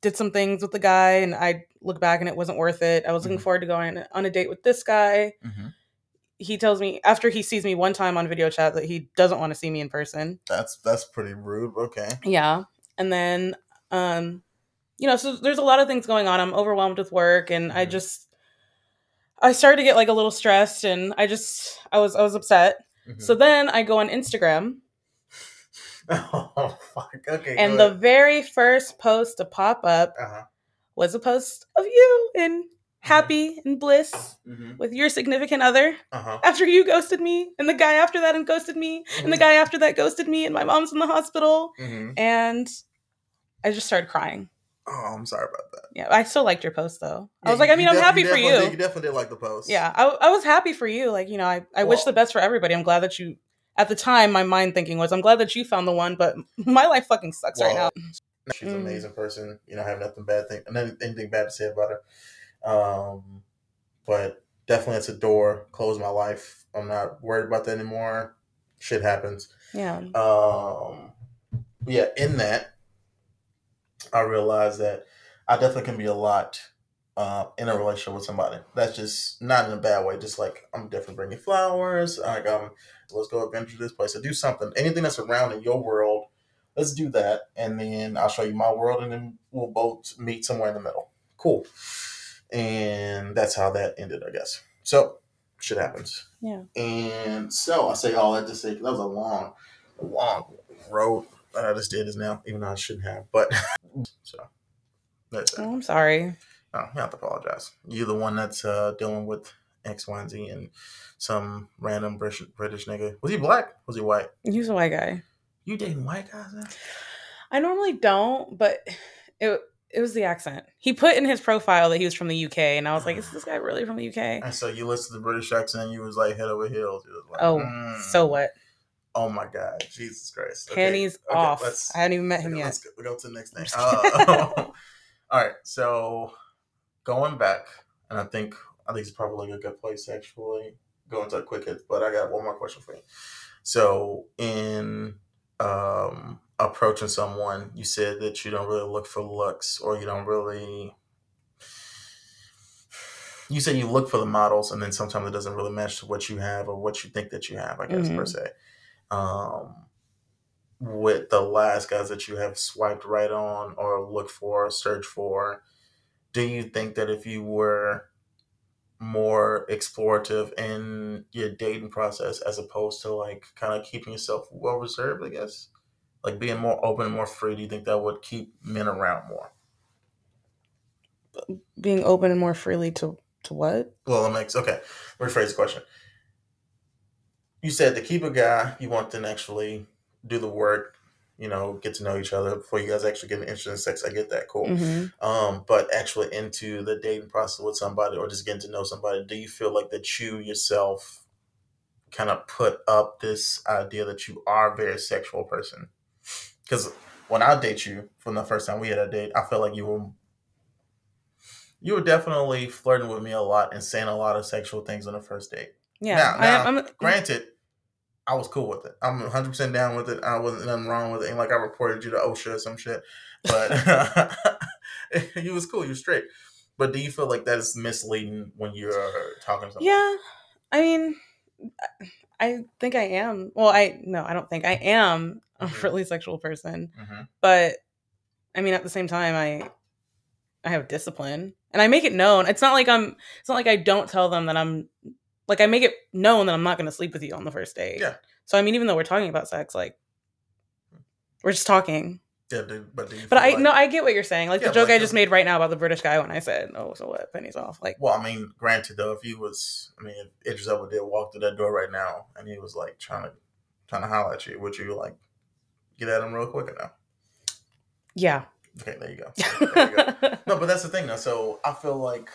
B: did some things with the guy and I look back and it wasn't worth it. I was looking
A: Mhm.
B: forward to going on a date with this guy.
A: mhm.
B: He tells me after he sees me one time on video chat that he doesn't want to see me in person.
A: That's that's pretty rude. Okay.
B: Yeah. And then um you know, so there's a lot of things going on. I'm overwhelmed with work and I
A: Mhm.
B: just I started to get like a little stressed and I just I was I was upset. So then I go on Instagram
A: oh fuck. Okay.
B: and the very first post to pop up
A: uh huh.
B: was a post of you in happy and bliss
A: Mm-hmm.
B: with your significant other
A: Uh huh.
B: after you ghosted me and the guy after that and ghosted me and the
A: Mhm.
B: guy after that ghosted me and my mom's in the hospital
A: Mm-hmm.
B: and I just started crying.
A: Oh, I'm sorry about that.
B: Yeah, I still liked your post though. I was like, I mean, I'm
A: def-
B: happy for you.
A: Did, you definitely did like the post.
B: Yeah, I, I was happy for you. Like, you know, I, I wish the best for everybody. I'm glad that you, at the time, my mind thinking was, I'm glad that you found the one, but my life fucking sucks right now.
A: Well, She's an
B: Mm.
A: amazing person. You know, I have nothing bad thing, nothing- anything bad to say about her. Um, but definitely, it's a door closed my life. I'm not worried about that anymore. Shit happens.
B: Yeah.
A: Um, yeah, in that, I realized that I definitely can be a lot uh, in a relationship with somebody. That's just not in a bad way. Just like I'm definitely bringing flowers. Like um, let's go adventure this place or do something. Anything that's around in your world, let's do that, and then I'll show you my world, and then we'll both meet somewhere in the middle. Cool. And that's how that ended, I guess. So shit happens.
B: Yeah.
A: And so I say all that to say that was a long, long road that I just did is now, even though I shouldn't have. But so that's it.
B: Oh, I'm sorry.
A: Oh, you have to apologize. You're the one that's uh, dealing with X, Y, and Z and some random British British nigga. Was he black? Was he white?
B: He's a white guy.
A: You dating white guys now?
B: I normally don't, but it it was the accent. He put in his profile that he was from the UK, and I was like, is this guy really from the UK?
A: And so you listened to the British accent, and you was like head over heels. Was like,
B: Oh,
A: mm.
B: so what?
A: Oh my God, Jesus Christ! Okay,
B: Panties
A: okay,
B: off. I haven't even met him yet.
A: Let's go, we'll go to the next thing. Uh, all right, so going back, and I think I think it's probably a good place actually go into a quick hit. But I got one more question for you. So in um, approaching someone, you said that you don't really look for looks, or you don't really. You said you look for the models, and then sometimes it doesn't really match to what you have or what you think that you have. I guess per
B: Mhm.
A: se. Um, with the last guys that you have swiped right on or looked for, searched for, do you think that if you were more explorative in your dating process as opposed to like kind of keeping yourself well reserved, I guess? Like being more open and more free, do you think that would keep men around more?
B: Being open and more freely to to what?
A: Well, it makes okay. Rephrase the question. You said to keep a guy, you want them to actually do the work, you know, get to know each other before you guys actually get interested in sex. I get that, cool.
B: hmm
A: Um, but actually into the dating process with somebody or just getting to know somebody, do you feel like that you yourself kind of put up this idea that you are a very sexual person? Because when I date you from the first time we had a date, I felt like you were you were definitely flirting with me a lot and saying a lot of sexual things on the first date.
B: Yeah,
A: Now-
B: I,
A: now,
B: I'm.
A: Granted, I was cool with it. I'm 100 percent down with it. I wasn't nothing wrong with it. And like I reported you to OSHA or some shit. But you was cool. You was straight. But do you feel like that is misleading when you're talking to someone?
B: Yeah, I mean, I think I am. Well, I no, I don't think I am a
A: Mhm.
B: really sexual person.
A: hmm
B: But I mean, at the same time, I I have discipline, and I make it known. It's not like I'm. It's not like I don't tell them that I'm. Like I make it known that I'm not going to sleep with you on the first date.
A: Yeah.
B: So I mean, even though we're talking about sex, like we're just talking.
A: Yeah, do, but do you
B: But I
A: like-
B: no, I get what you're saying. Like
A: Yeah,
B: the joke
A: like
B: I just made right now about the British guy when I said, "Oh, so what? Pennies off." Like,
A: Well, I mean, granted though, if he was, I mean, if Idris Elba did walk through that door right now and he was like trying to trying to holler at you, would you like get at him real quick or no?
B: Yeah.
A: Okay, there you go. There you go. no, but that's the thing though. So I feel like,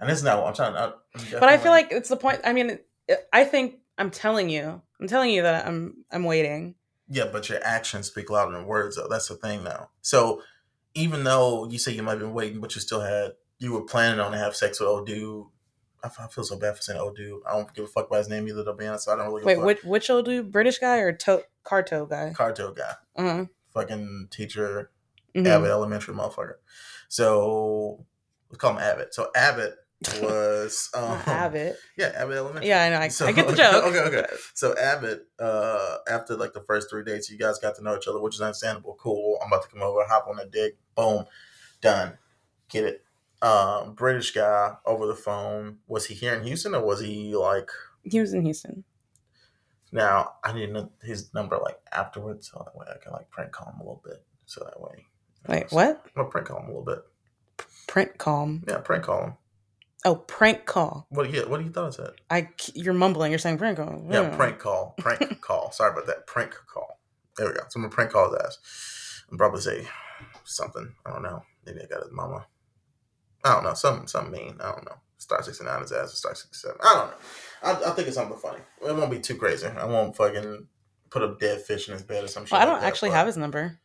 A: and this is not what I'm trying. to...
B: but I feel like it's the point. I mean, I think I'm telling you, I'm telling you that I'm I'm waiting.
A: Yeah, but your actions speak louder than words, though. That's the thing, though. So even though you say you might have been waiting, but you still had, you were planning on to have sex with old dude. I feel so bad for saying old dude. I don't give a fuck about his name either, to be honest. So I don't really
B: Wait, which, which old dude? British guy or to- Carto guy?
A: Carto guy.
B: Uh-huh.
A: Fucking teacher, mm-hmm. Abbott Elementary motherfucker. So let's call him Abbott. So Abbott was um,
B: Abbott.
A: Yeah, Abbott Elementary.
B: Yeah, I know. I, so, I get the joke.
A: okay, okay. So Abbott, uh, after like the first three dates, you guys got to know each other, which is understandable. Cool. I'm about to come over, hop on a dick. Boom, done. Get it. Um, British guy over the phone. Was he here in Houston or was he like?
B: He was in Houston.
A: Now I need his number like afterwards, so that way I can like prank call him a little bit. So that way.
B: Wait, what?
A: I'm gonna prank call him a little bit.
B: Prank call him.
A: Yeah, prank call him.
B: Oh, prank call.
A: What? Yeah, what do you thought it said?
B: I you're mumbling. You're saying prank call.
A: Yeah, prank call. Prank call. Sorry about that. Prank call. There we go. So I'm gonna prank call his ass. And probably say something. I don't know. Maybe I got his mama. I don't know. Something something mean. I don't know. Star sixty nine his ass Star sixty seven. I don't know. I, I think it's something funny. It won't be too crazy. I won't fucking put a dead fish in his bed or some shit.
B: Well, I don't
A: like that,
B: actually
A: but...
B: have his number.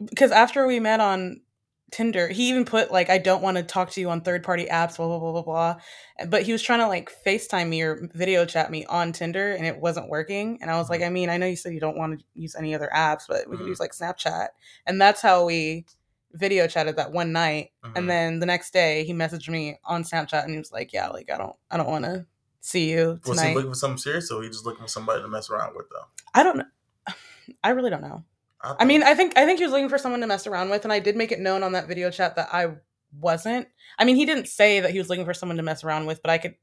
B: Because after we met on Tinder. He even put like I don't want to talk to you on third party apps, blah blah blah blah blah. But he was trying to like FaceTime me or video chat me on Tinder and it wasn't working. And I was like, mm-hmm. I mean, I know you said you don't want to use any other apps, but we mm-hmm. could use like Snapchat. And that's how we video chatted that one night. Mm-hmm. And then the next day he messaged me on Snapchat and he was like, Yeah, like I don't I don't want to see you tonight.
A: Was he looking for something serious or he just looking for somebody to mess around with though?
B: I don't know. I really don't know. I, I mean, I think I think he was looking for someone to mess around with, and I did make it known on that video chat that I wasn't. I mean, he didn't say that he was looking for someone to mess around with, but I could.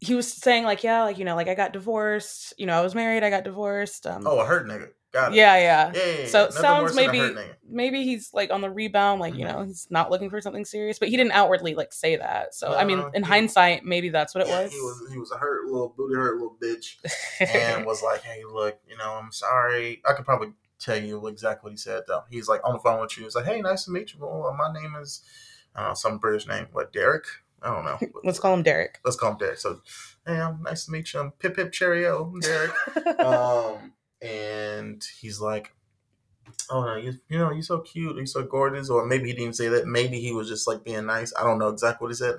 B: He was saying like, yeah, like you know, like I got divorced. You know, I was married. I got divorced. Um,
A: oh, a hurt nigga. Got
B: it. Yeah, yeah.
A: yeah, yeah, yeah.
B: So sounds maybe maybe he's like on the rebound, like mm-hmm. you know, he's not looking for something serious, but he didn't outwardly like say that. So I mean, in hindsight, maybe that's what it was.
A: He was he was a hurt little booty hurt little bitch, and was like, hey, look, you know, I'm sorry. I could probably tell you exactly what he said though. He's like on the phone with you. He's like, "Hey, nice to meet you. Well, my name is uh, some British name. What Derek? I don't know.
B: Let's call him Derek.
A: Let's call him Derek. So, hey, I'm nice to meet you. I'm Pip Pip Cheerio, I'm Derek. um, and he's like, "Oh no, you, you know, you're so cute. You're so gorgeous." Or maybe he didn't say that. Maybe he was just like being nice. I don't know exactly what he said.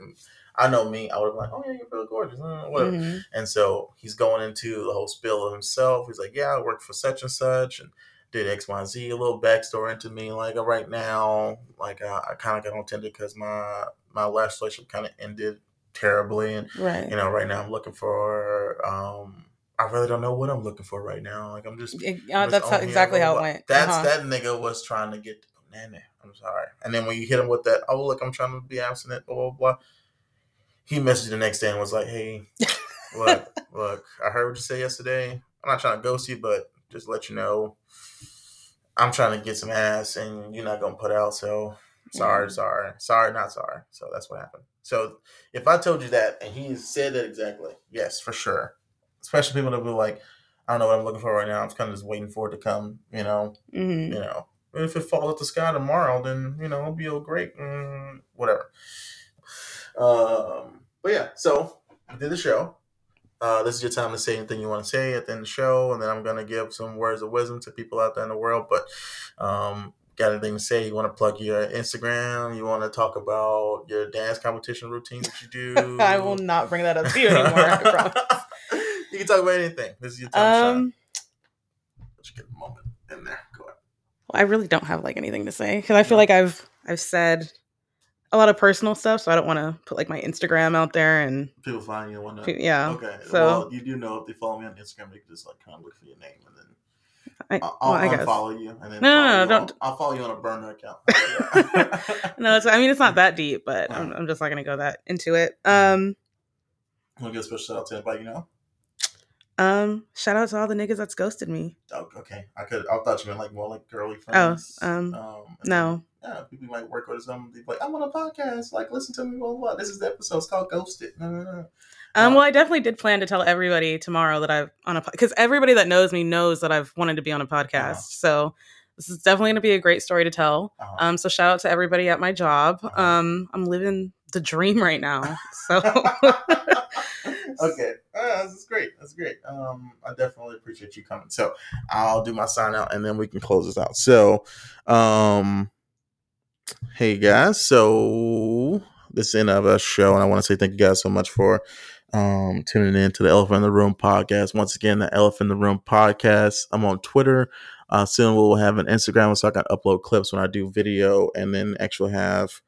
A: I know me, I would have been like, oh yeah, you're really gorgeous, uh, whatever. Mm-hmm. And so he's going into the whole spill of himself. He's like, yeah, I work for such and such, and did X, Y, Z, a little backstory into me. Like uh, right now, like uh, I kind of got on Tinder because my my last relationship kind of ended terribly, and
B: right.
A: you know, right now I'm looking for. um I really don't know what I'm looking for right now. Like I'm just.
B: It, uh, that's how, exactly how it went.
A: That's uh-huh. that nigga was trying to get the banana. I'm sorry. And then when you hit him with that, oh look, I'm trying to be abstinent, blah blah blah. He messaged the next day and was like, "Hey, look, look, I heard what you said yesterday. I'm not trying to ghost you, but just let you know, I'm trying to get some ass and you're not gonna put out. So sorry, sorry, sorry, not sorry. So that's what happened. So if I told you that and he said that exactly, yes, for sure. Especially people that be like, I don't know what I'm looking for right now. I'm kind of just waiting for it to come. You know,
B: mm-hmm.
A: you know. If it falls out the sky tomorrow, then you know it'll be all great. Mm, whatever. Um, but yeah, so did the show. Uh, this is your time to say anything you want to say at the end of the show, and then I'm gonna give some words of wisdom to people out there in the world. But um, got anything to say? You want to plug your Instagram? You want to talk about your dance competition routine that you do?
B: I will not bring that up to you anymore.
A: you can talk about anything. This is your time. Um, Let's get a moment in there. Go ahead.
B: Well, I really don't have like anything to say because I feel like I've I've said a lot of personal stuff, so I don't want to put like my Instagram out there and
A: people find you. Want
B: to? Yeah.
A: Okay. So well, you do know if they follow me on Instagram, they can just like kind of look for your name and then. I, I'll, well, I unfollow you and then no, no, no, don't. I'll follow you on a burner account.
B: no, it's. I mean, it's not that deep, but I'm, I'm, just not gonna go that into it. Um,
A: want to get a special shout out to anybody you know?
B: Um, shout out to all the niggas that's ghosted me.
A: Oh, okay. I could. I thought you meant like more like girly
B: friends. Oh, um, um no.
A: Then, yeah, people might work with some. People like, I'm on a podcast. Like, listen to me. Blah, blah. This is the episode. It's called Ghosted. No, no, no.
B: Um, well, I definitely did plan to tell everybody tomorrow that I've on a because everybody that knows me knows that I've wanted to be on a podcast.
A: Uh-huh.
B: So this is definitely going to be a great story to tell.
A: Uh-huh.
B: Um, so shout out to everybody at my job.
A: Uh-huh.
B: Um, I'm living the dream right now. So
A: okay, uh, is great. That's great. Um, I definitely appreciate you coming. So I'll do my sign out and then we can close this out. So, um, hey guys, so this end of our show, and I want to say thank you guys so much for um tuning in to the Elephant in the Room podcast. Once again, the Elephant in the Room podcast. I'm on Twitter. Uh, soon we'll have an Instagram so I can upload clips when I do video, and then actually have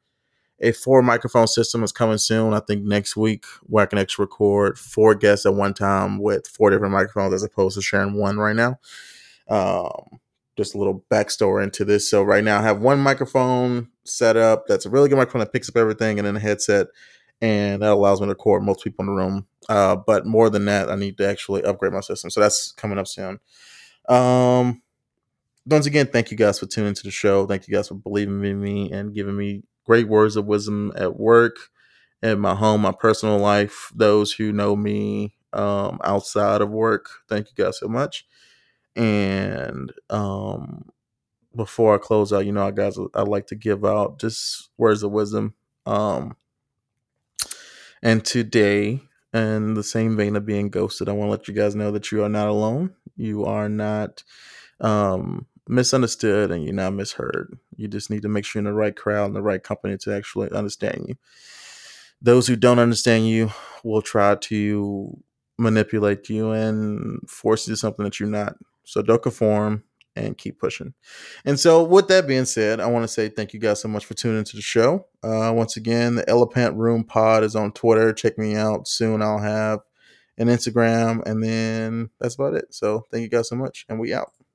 A: a four microphone system is coming soon. I think next week where I can actually record four guests at one time with four different microphones as opposed to sharing one right now. Um, just a little backstory into this. So right now I have one microphone set up that's a really good microphone that picks up everything and then a headset and that allows me to record most people in the room. Uh, but more than that, I need to actually upgrade my system. So that's coming up soon. Um, once again, thank you guys for tuning into the show. Thank you guys for believing in me and giving me great words of wisdom at work, at my home, my personal life. Those who know me um, outside of work, thank you guys so much. And um, before I close out, you know, I guys, I like to give out just words of wisdom. Um, and today, in the same vein of being ghosted, I want to let you guys know that you are not alone. You are not um, misunderstood and you're not misheard. You just need to make sure you're in the right crowd and the right company to actually understand you. Those who don't understand you will try to manipulate you and force you to something that you're not. So don't conform and keep pushing. And so, with that being said, I want to say thank you guys so much for tuning into the show. Uh, once again, the Elephant Room Pod is on Twitter. Check me out soon. I'll have an Instagram, and then that's about it. So, thank you guys so much, and we out.